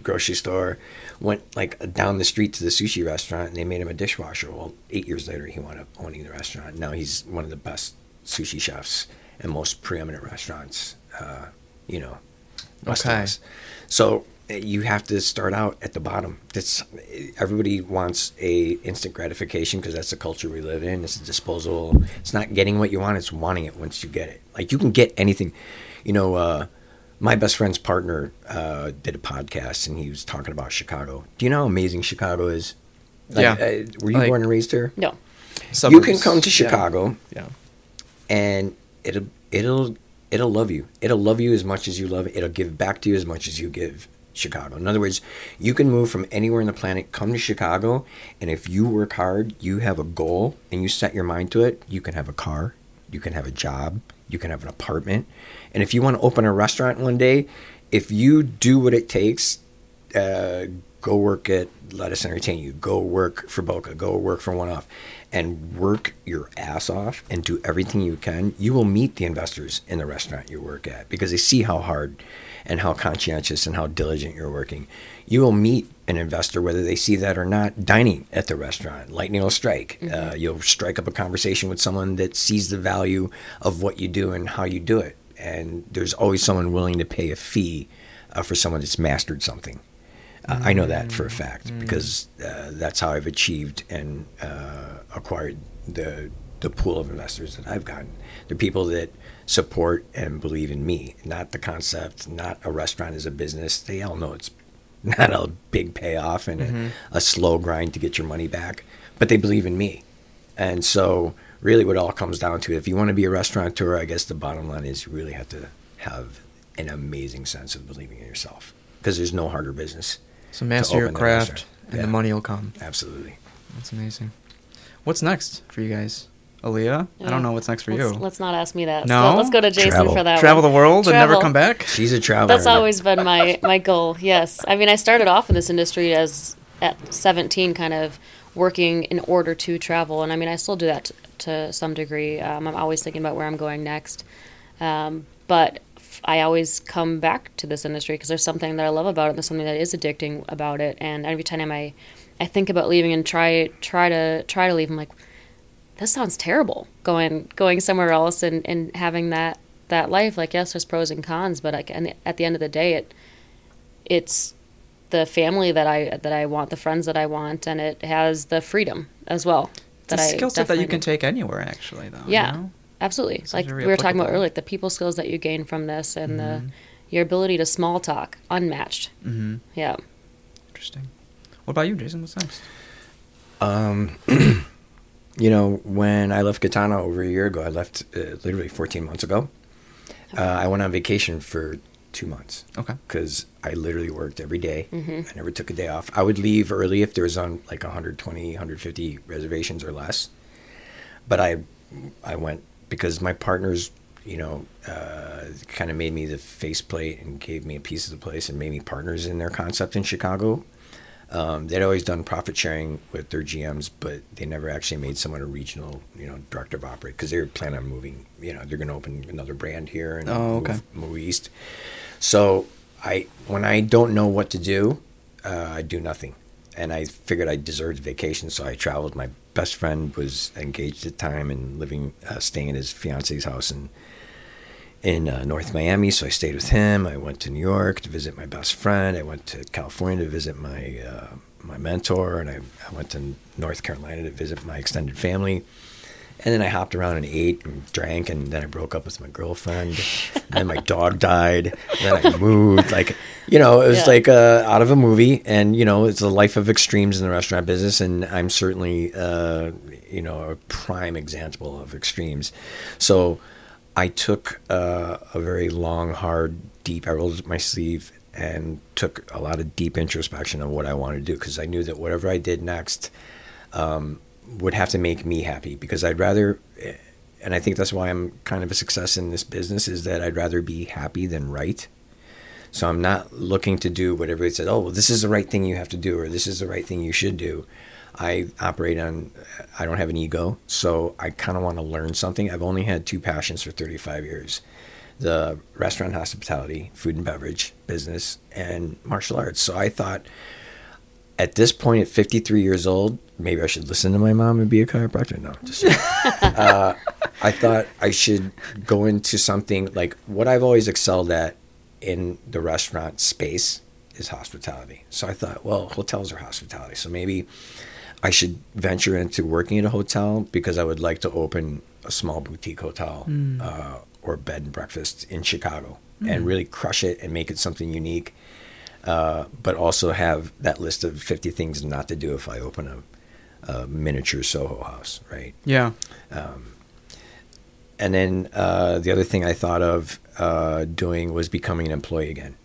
grocery store, went like down the street to the sushi restaurant, and they made him a dishwasher. Well, eight years later, he wound up owning the restaurant. Now he's one of the best sushi chefs and most preeminent restaurants, uh, you know, Okay. So uh, you have to start out at the bottom. That's everybody wants a instant gratification because that's the culture we live in. It's a disposable. It's not getting what you want; it's wanting it once you get it. Like you can get anything. You know, uh, my best friend's partner uh, did a podcast, and he was talking about Chicago. Do you know how amazing Chicago is? Like, Yeah. Uh, were you Like- born and raised here? No. You can come to Chicago Yeah. and it'll it'll it'll love you. It'll love you as much as you love it. It'll give back to you as much as you give Chicago. In other words, you can move from anywhere in the planet, come to Chicago, and if you work hard, you have a goal and you set your mind to it, you can have a car, you can have a job, you can have an apartment. And if you want to open a restaurant one day, if you do what it takes, uh, go work at Lettuce Entertain You, go work for Boka, go work for One Off, and work your ass off and do everything you can, you will meet the investors in the restaurant you work at because they see how hard and how conscientious and how diligent you're working. You will meet an investor, whether they see that or not, dining at the restaurant. Lightning will strike. Uh, you'll strike up a conversation with someone that sees the value of what you do and how you do it. And there's always someone willing to pay a fee uh, for someone that's mastered something. Uh, I know that for a fact because uh, that's how I've achieved and uh, acquired the the pool of investors that I've gotten. They're people that support and believe in me, not the concept, not a restaurant as a business. They all know it's *laughs* not a big payoff and a, mm-hmm. a slow grind to get your money back, but they believe in me. And so, really, what it all comes down to, if you want to be a restaurateur, I guess the bottom line is you really have to have an amazing sense of believing in yourself because there's no harder business. So master your craft, and Yeah. the money will come. Absolutely. That's amazing. What's next for you guys, Aaliyah? I don't know what's next for let's, you. Let's not ask me that. No? So let's go to Jason Travel. for that Travel one. the world and never come back. She's a traveler. That's always been my my goal. Yes, I mean I started off in this industry as at 17, kind of working in order to travel, and I mean I still do that t- to some degree. Um, I'm always thinking about where I'm going next, um, but f- I always come back to this industry because there's something that I love about it. And there's something that is addicting about it, and every time I I think about leaving and try try to try to leave, I'm like, this sounds terrible going going somewhere else and, and having that that life like yes there's pros and cons but like, and at the end of the day it it's the family that I that I want the friends that I want and it has the freedom as well It's that I skill set that you can take anywhere, actually, though. you yeah know? absolutely It's like we were talking about earlier like the people skills that you gain from this and Mm-hmm. the your ability to small talk unmatched Mhm. yeah Interesting. What about you, Jason? What's next? Um, *clears throat* you know, when I left Katana over a year ago, I left uh, literally 14 months ago. Uh, I went on vacation for two months Okay. because I literally worked every day. I never took a day off. I would leave early if there was on like 120, 150 reservations or less. But I, I went because my partners, you know, uh, kind of made me the faceplate and gave me a piece of the place and made me partners in their concept in Chicago. Um, they'd always done profit sharing with their GMs, but they never actually made someone a regional, you know, director of operate because they were planning on moving. You know, they're going to open another brand here and Oh, okay. move, move east. So I, when I don't know what to do, uh, I do nothing, and I figured I deserved vacation, so I traveled. My best friend was engaged at the time and living, uh, staying at his fiance's house in in uh, North Miami, so I stayed with him. I went to New York to visit my best friend. I went to California to visit my uh, my mentor, and I, I went to North Carolina to visit my extended family. And then I hopped around and ate and drank, and then I broke up with my girlfriend. and *laughs* then my dog died. And then I moved. Like, you know, it was Yeah. like uh, out of a movie. And you know, it's a life of extremes in the restaurant business, and I'm certainly, uh, you know, a prime example of extremes. So I took uh, a very long, hard, deep. I rolled up my sleeve and took a lot of deep introspection of what I wanted to do because I knew that whatever I did next um, would have to make me happy because I'd rather, and I think that's why I'm kind of a success in this business is that I'd rather be happy than right. So I'm not looking to do what everybody says. Oh, well, this is the right thing you have to do, or this is the right thing you should do. I operate on. I don't have an ego, so I kind of want to learn something. I've only had two passions for 35 years: the restaurant hospitality, food and beverage business, and martial arts. So I thought, at this point, at 53 years old, maybe I should listen to my mom and be a chiropractor. No, just *laughs* uh, I thought I should go into something like what I've always excelled at in the restaurant space is hospitality. So I thought, well, hotels are hospitality. So maybe I should venture into working at a hotel because I would like to open a small boutique hotel uh, or bed and breakfast in Chicago and really crush it and make it something unique. Uh, but also have that list of 50 things not to do if I open a, a miniature Soho house, right? Yeah. And then uh, the other thing I thought of uh, doing was becoming an employee again.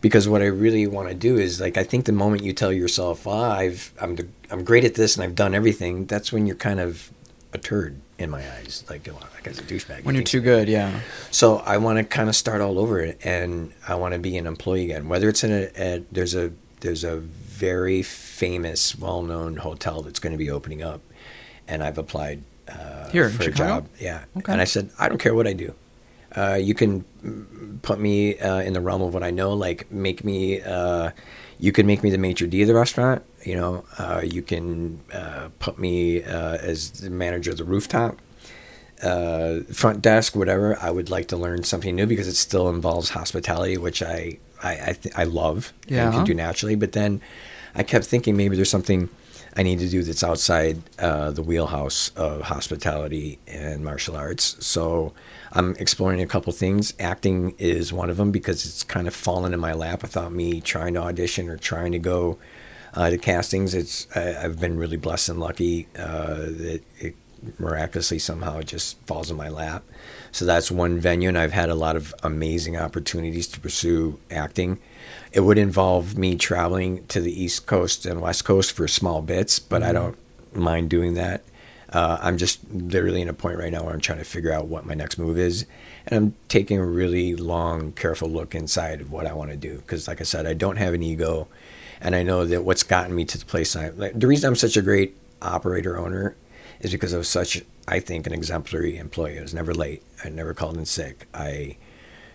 Because what I really want to do is like I think the moment you tell yourself, oh, I've I'm the, I'm great at this and I've done everything, that's when you're kind of a turd in my eyes. Like oh, that guy's a douchebag. When you're too good, yeah. so I want to kind of start all over and I want to be an employee again. Whether it's in a, a there's a there's a very famous, well-known hotel that's going to be opening up, and I've applied uh, Here in for a job. Yeah, Okay. and I said I don't care what I do. Uh, you can put me uh, in the realm of what I know. Like make me. Uh, you can make me the maitre d' of the restaurant. You know, uh, you can uh, put me uh, as the manager of the rooftop uh, front desk, whatever. I would like to learn something new because it still involves hospitality, which I I I, th- I love Yeah. and can do naturally. But then I kept thinking maybe there's something I need to do that's outside uh, the wheelhouse of hospitality and martial arts. So I'm exploring a couple things. Acting is one of them because it's kind of fallen in my lap without me trying to audition or trying to go uh, to castings. It's I, I've been really blessed and lucky uh, that it miraculously somehow it just falls in my lap. So that's one venue, and I've had a lot of amazing opportunities to pursue acting. It would involve me traveling to the East Coast and West Coast for small bits, but I don't mind doing that. Uh, I'm just literally in a point right now where I'm trying to figure out what my next move is, and I'm taking a really long, careful look inside of what I want to do. Because, like I said, I don't have an ego, and I know that what's gotten me to the place I. Like, the reason I'm such a great operator owner is because I was such, I think, an exemplary employee. I was never late. I never called in sick. I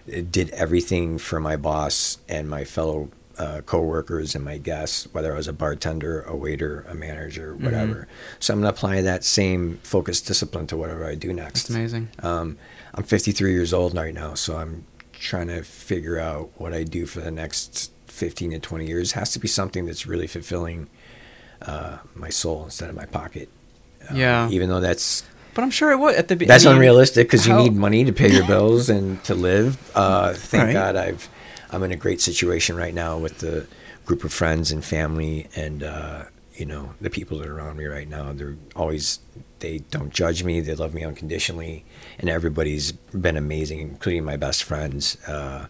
did everything for my boss and my fellow uh, coworkers and my guests, whether I was a bartender, a waiter, a manager, whatever. So I'm going to apply that same focus discipline to whatever I do next. It's amazing. Um, I'm 53 years old right now, so I'm trying to figure out what I do for the next 15 to 20 years. It has to be something that's really fulfilling uh, my soul instead of my pocket. Uh, Yeah. Even though that's But I'm sure it would at the be- that's I mean, unrealistic because you need money to pay your bills and to live. Uh, thank Right. God I've I'm in a great situation right now with the group of friends and family and uh, you know the people that are around me right now. They're always they don't judge me. They love me unconditionally, and everybody's been amazing, including my best friends. Uh,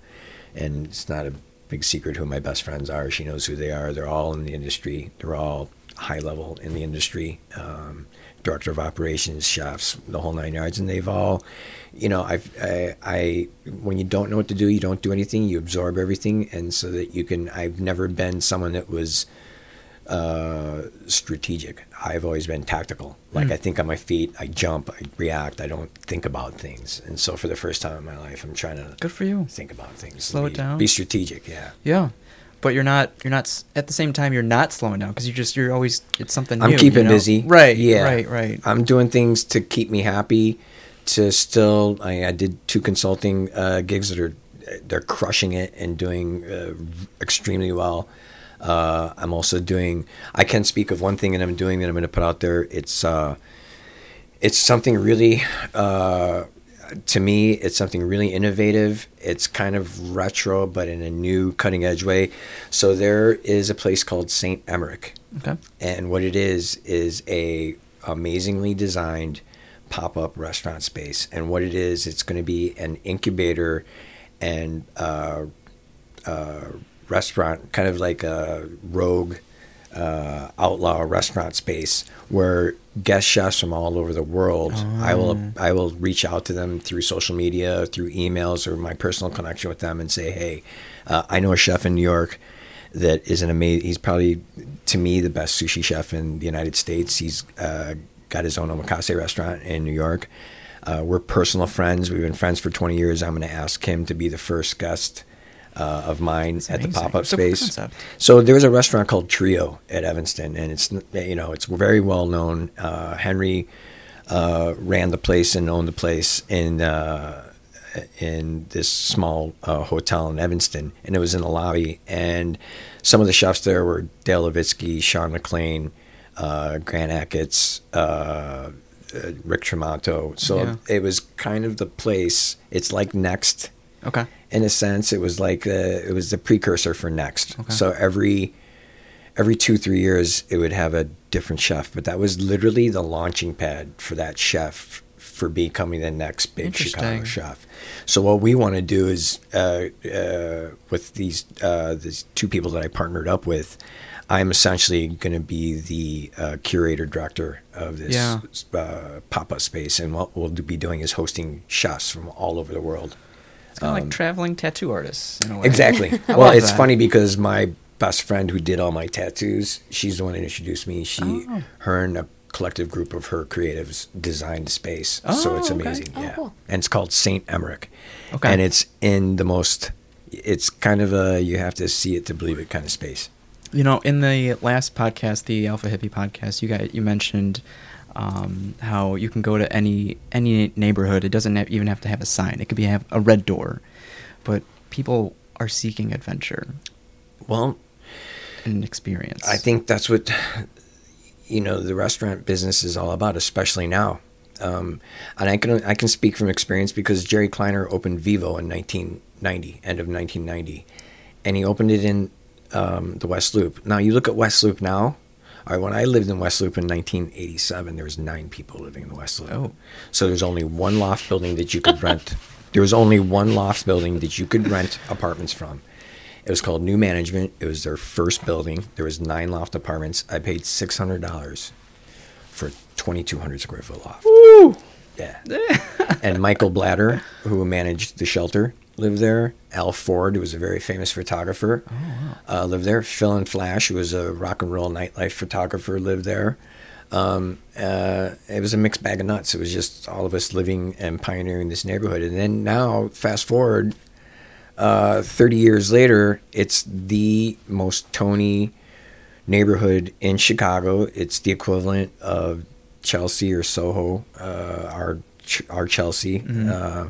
and it's not a big secret who my best friends are. She knows who they are. They're all in the industry. They're all high level in the industry. Um, director of operations, chefs, the whole nine yards, and they've all, you know, I've, I, I, when you don't know what to do, you don't do anything. You absorb everything, and so that you can. I've never been someone that was uh, strategic. I've always been tactical. Like I think on my feet, I jump, I react. I don't think about things. And so for the first time in my life, I'm trying to Good for you. think about things. Slow it down. Be strategic. Yeah. Yeah. But you're not. You're not. At the same time, you're not slowing down because you just. You're always. It's something. I'm new, keeping you know? busy. Right. Yeah. Right. Right. I'm doing things to keep me happy. To still, I, I did two consulting uh, gigs that are they're crushing it and doing uh, extremely well. Uh, I'm also doing. I can speak of one thing that I'm doing that I'm going to put out there. It's uh, it's something really. To me, it's something really innovative. It's kind of retro, but in a new, cutting edge way. So there is a place called Saint Emmerich Okay. and what it is is a amazingly designed pop-up restaurant space and what it is it's going to be an incubator and uh, uh, restaurant kind of like a rogue uh, outlaw restaurant space where guest chefs from all over the world i will i will reach out to them through social media through emails or my personal connection with them and say hey uh, i know a chef in new york that is an amazing. He's probably, to me, the best sushi chef in the United States. He's uh, got his own omakase restaurant in New York. Uh, we're personal friends. We've been friends for 20 years. I'm going to ask him to be the first guest uh, of mine at the pop-up It's a cool space. So there was a restaurant called Trio at Evanston, and it's you know it's very well known. Uh, Henry uh, ran the place and owned the place in uh, in this small uh, hotel in Evanston, and it was in the lobby. And some of the chefs there were Dale Levitski, Shawn McClain, uh, Grant uh, uh, Rick Tramonto. So Yeah. it was kind of the place. It's like Next Okay. in a sense. It was like uh, it was the precursor for Next. Okay. So every every two three years it would have a different chef, but that was literally the launching pad for that chef for becoming the next big Chicago chef. So what we want to do is uh, uh, with these uh, these two people that I partnered up with. I'm essentially going to be the uh, curator director of this Yeah. uh, pop-up space, and what we'll be doing is hosting chefs from all over the world. It's kind of like um, traveling tattoo artists in a way. Exactly. *laughs* Well, it's that. funny because my best friend who did all my tattoos, she's the one that introduced me. She, Oh. her, and a collective group of her creatives designed space. Oh, so Oh, it's okay. amazing. Oh, yeah. cool. And it's called Saint Emmerich. Okay. And it's in the most. It's kind of a you have to see it to believe it kind of space. You know, in the last podcast, the Alpha Hippie podcast, you got you mentioned um, how you can go to any any neighborhood. It doesn't have, even have to have a sign. It could be have a red door, but people are seeking adventure Well, an experience. I think that's what you know the restaurant business is all about, especially now. Um, and I can I can speak from experience because Jerry Kleiner opened Vivo in 1990, end of 1990, and he opened it in um, the West Loop. Now you look at West Loop now. All right, when I lived in West Loop in 1987, there was nine people living in West Loop. Oh. So there's only one loft building that you could rent. *laughs* there was only one loft building that you could rent apartments from. It was called New Management. It was their first building. There was nine loft apartments. I paid six hundred dollars for 2,200 square foot loft. Yeah. *laughs* and Michael Blatter, who managed the shelter, lived there. Al Ford, who was a very famous photographer, uh, lived there. Phil and Flash, who was a rock and roll nightlife photographer, lived there. Um, uh, it was a mixed bag of nuts. It was just all of us living and pioneering this neighborhood. And then now, fast forward, uh, 30 years later, it's the most Tony neighborhood in Chicago. It's the equivalent of Chelsea or Soho, uh, our our Chelsea. Uh,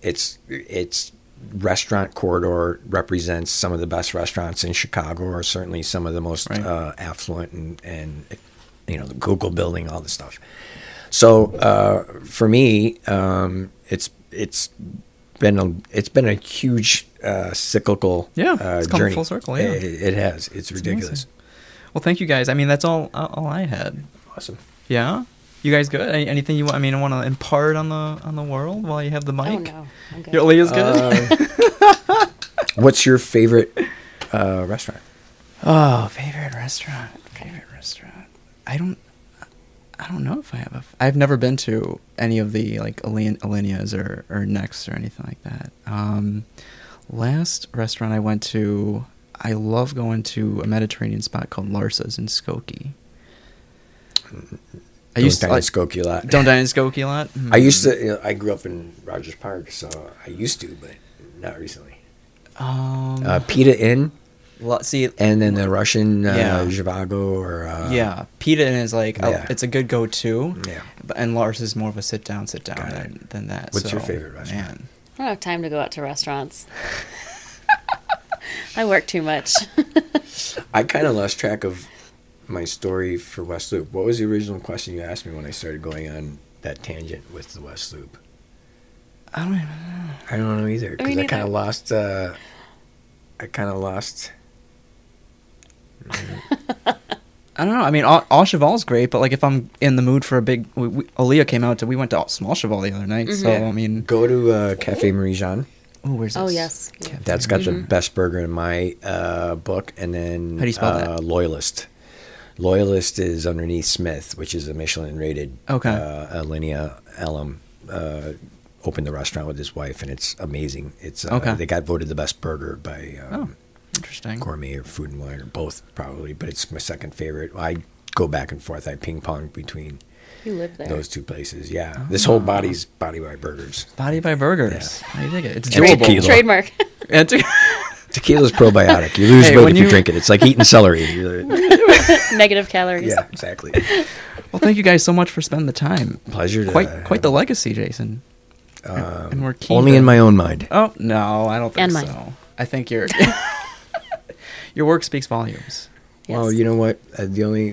it's it's restaurant corridor represents some of the best restaurants in Chicago, or certainly some of the most Right. uh, affluent and and you know the Google building, all this stuff. So uh, for me, um, it's it's been a it's been a huge uh, cyclical Yeah, uh, it's journey. full circle, yeah. it, it has. It's ridiculous. Well, thank you guys. I mean, that's all all I had. Awesome. Yeah. You guys good? Any, anything you want? I mean, I want to impart on the on the world while you have the mic. Oh no, I'm good. Aaliyah's good. Uh, *laughs* what's your favorite uh, restaurant? oh, favorite restaurant. Favorite restaurant. I don't. I don't know if I have a. F- I've never been to any of the like Alin- Alineas or or Next or anything like that. Um, last restaurant I went to, I love going to a Mediterranean spot called Larsa's in Skokie. I Don't used to dine in like, Skokie a lot. don't dine in Skokie a lot. *laughs* I used to. You know, I grew up in Rogers Park, so I used to, but not recently. Um, Uh, Pita Inn, lo- see, and then the Russian uh, Yeah. Zhivago or uh, yeah, pita Inn is like a- yeah. it's a good go-to. Yeah. But, and Larsa's more of a sit down, sit down than, than that. What's your so, favorite restaurant? Man. I don't have time to go out to restaurants. *laughs* *laughs* I work too much. I kind of lost track of my story for West Loop. What was the original question you asked me when I started going on that tangent with the West Loop? I don't even I don't know either because I, neither. kind of lost. Uh, I kind of lost. *laughs* I don't know. I mean, all, Au Cheval's great, but like if I'm in the mood for a big, we, we, Aaliyah came out to. We went to Small Cheval the other night, so I mean, Go to uh, Cafe Marie-Jeanne. oh, where's this? oh yes. Yeah. That's got the Mhm. best burger in my uh, book, and then How do you spell uh, that? Loyalist. Loyalist is underneath Smyth, which is a Michelin-rated. Okay. Uh, Alinea Elam uh, opened the restaurant with his wife, and it's amazing. It's uh, Okay. They got voted the best burger by um, Oh, interesting. Gourmet or Food and Wine or both probably, but it's my second favorite. I go back and forth. I ping pong between You live there. those two places. Yeah, this whole body's body by burgers. Body by Burgers. I dig it. It's And doable. tequila. Trademark. *laughs* *laughs* *laughs* And te- Tequila's probiotic. You lose Hey, weight if you, you- drink it. It's like eating celery. *laughs* Negative calories. yeah, exactly. well, thank you guys so much for spending the time. Pleasure. To Quite quite the legacy, Jason. Um, and we're keen only in my own mind. Oh no, I don't think And mine. so. I think your *laughs* *laughs* your work speaks volumes. Well, you know what? Uh, the only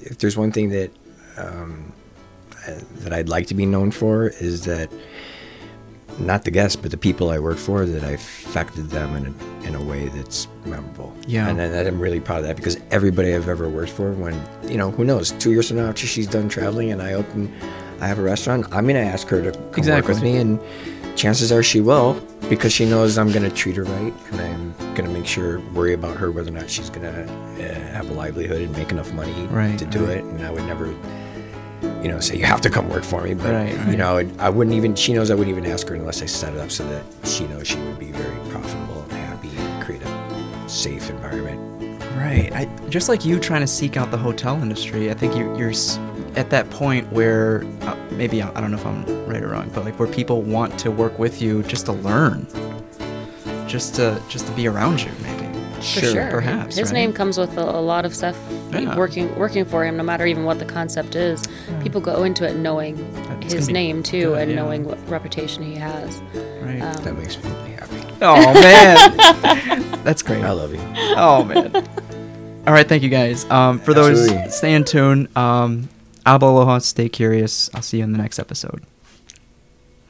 if there's one thing that um, uh, that I'd like to be known for is that not the guests, but the people I work for, that I affected them in a, in a way that's memorable. Yeah. and, and I'm really proud of that because everybody I've ever worked for, when you know, who knows, two years from now, after she's done traveling and I open, I have a restaurant, I'm gonna ask her to come work with me, and chances are she will because she knows I'm gonna treat her right and I'm gonna make sure worry about her whether or not she's gonna uh, have a livelihood and make enough money Right, to do right. it. And I would never, you know, say you have to come work for me. But Right, right. you know, I, I wouldn't even. She knows I wouldn't even ask her unless I set it up so that she knows she would be very profitable and happy and create a safe environment. Right. I, just like you trying to seek out the hotel industry, I think you, you're at that point where uh, maybe I I don't know if I'm right or wrong, but like where people want to work with you just to learn, just to just to be around you, maybe. For sure. perhaps, His right? name comes with a, a lot of stuff Yeah. working working for him, no matter even what the concept is. People go into it knowing It's his name too, good, and yeah. knowing what reputation he has. Right. Um, That makes me happy. oh man, *laughs* that's great. I love you. Oh man. All right, thank you guys. Um, for Absolutely. those, stay in tune. Um, Aloha, stay curious. I'll see you in the next episode.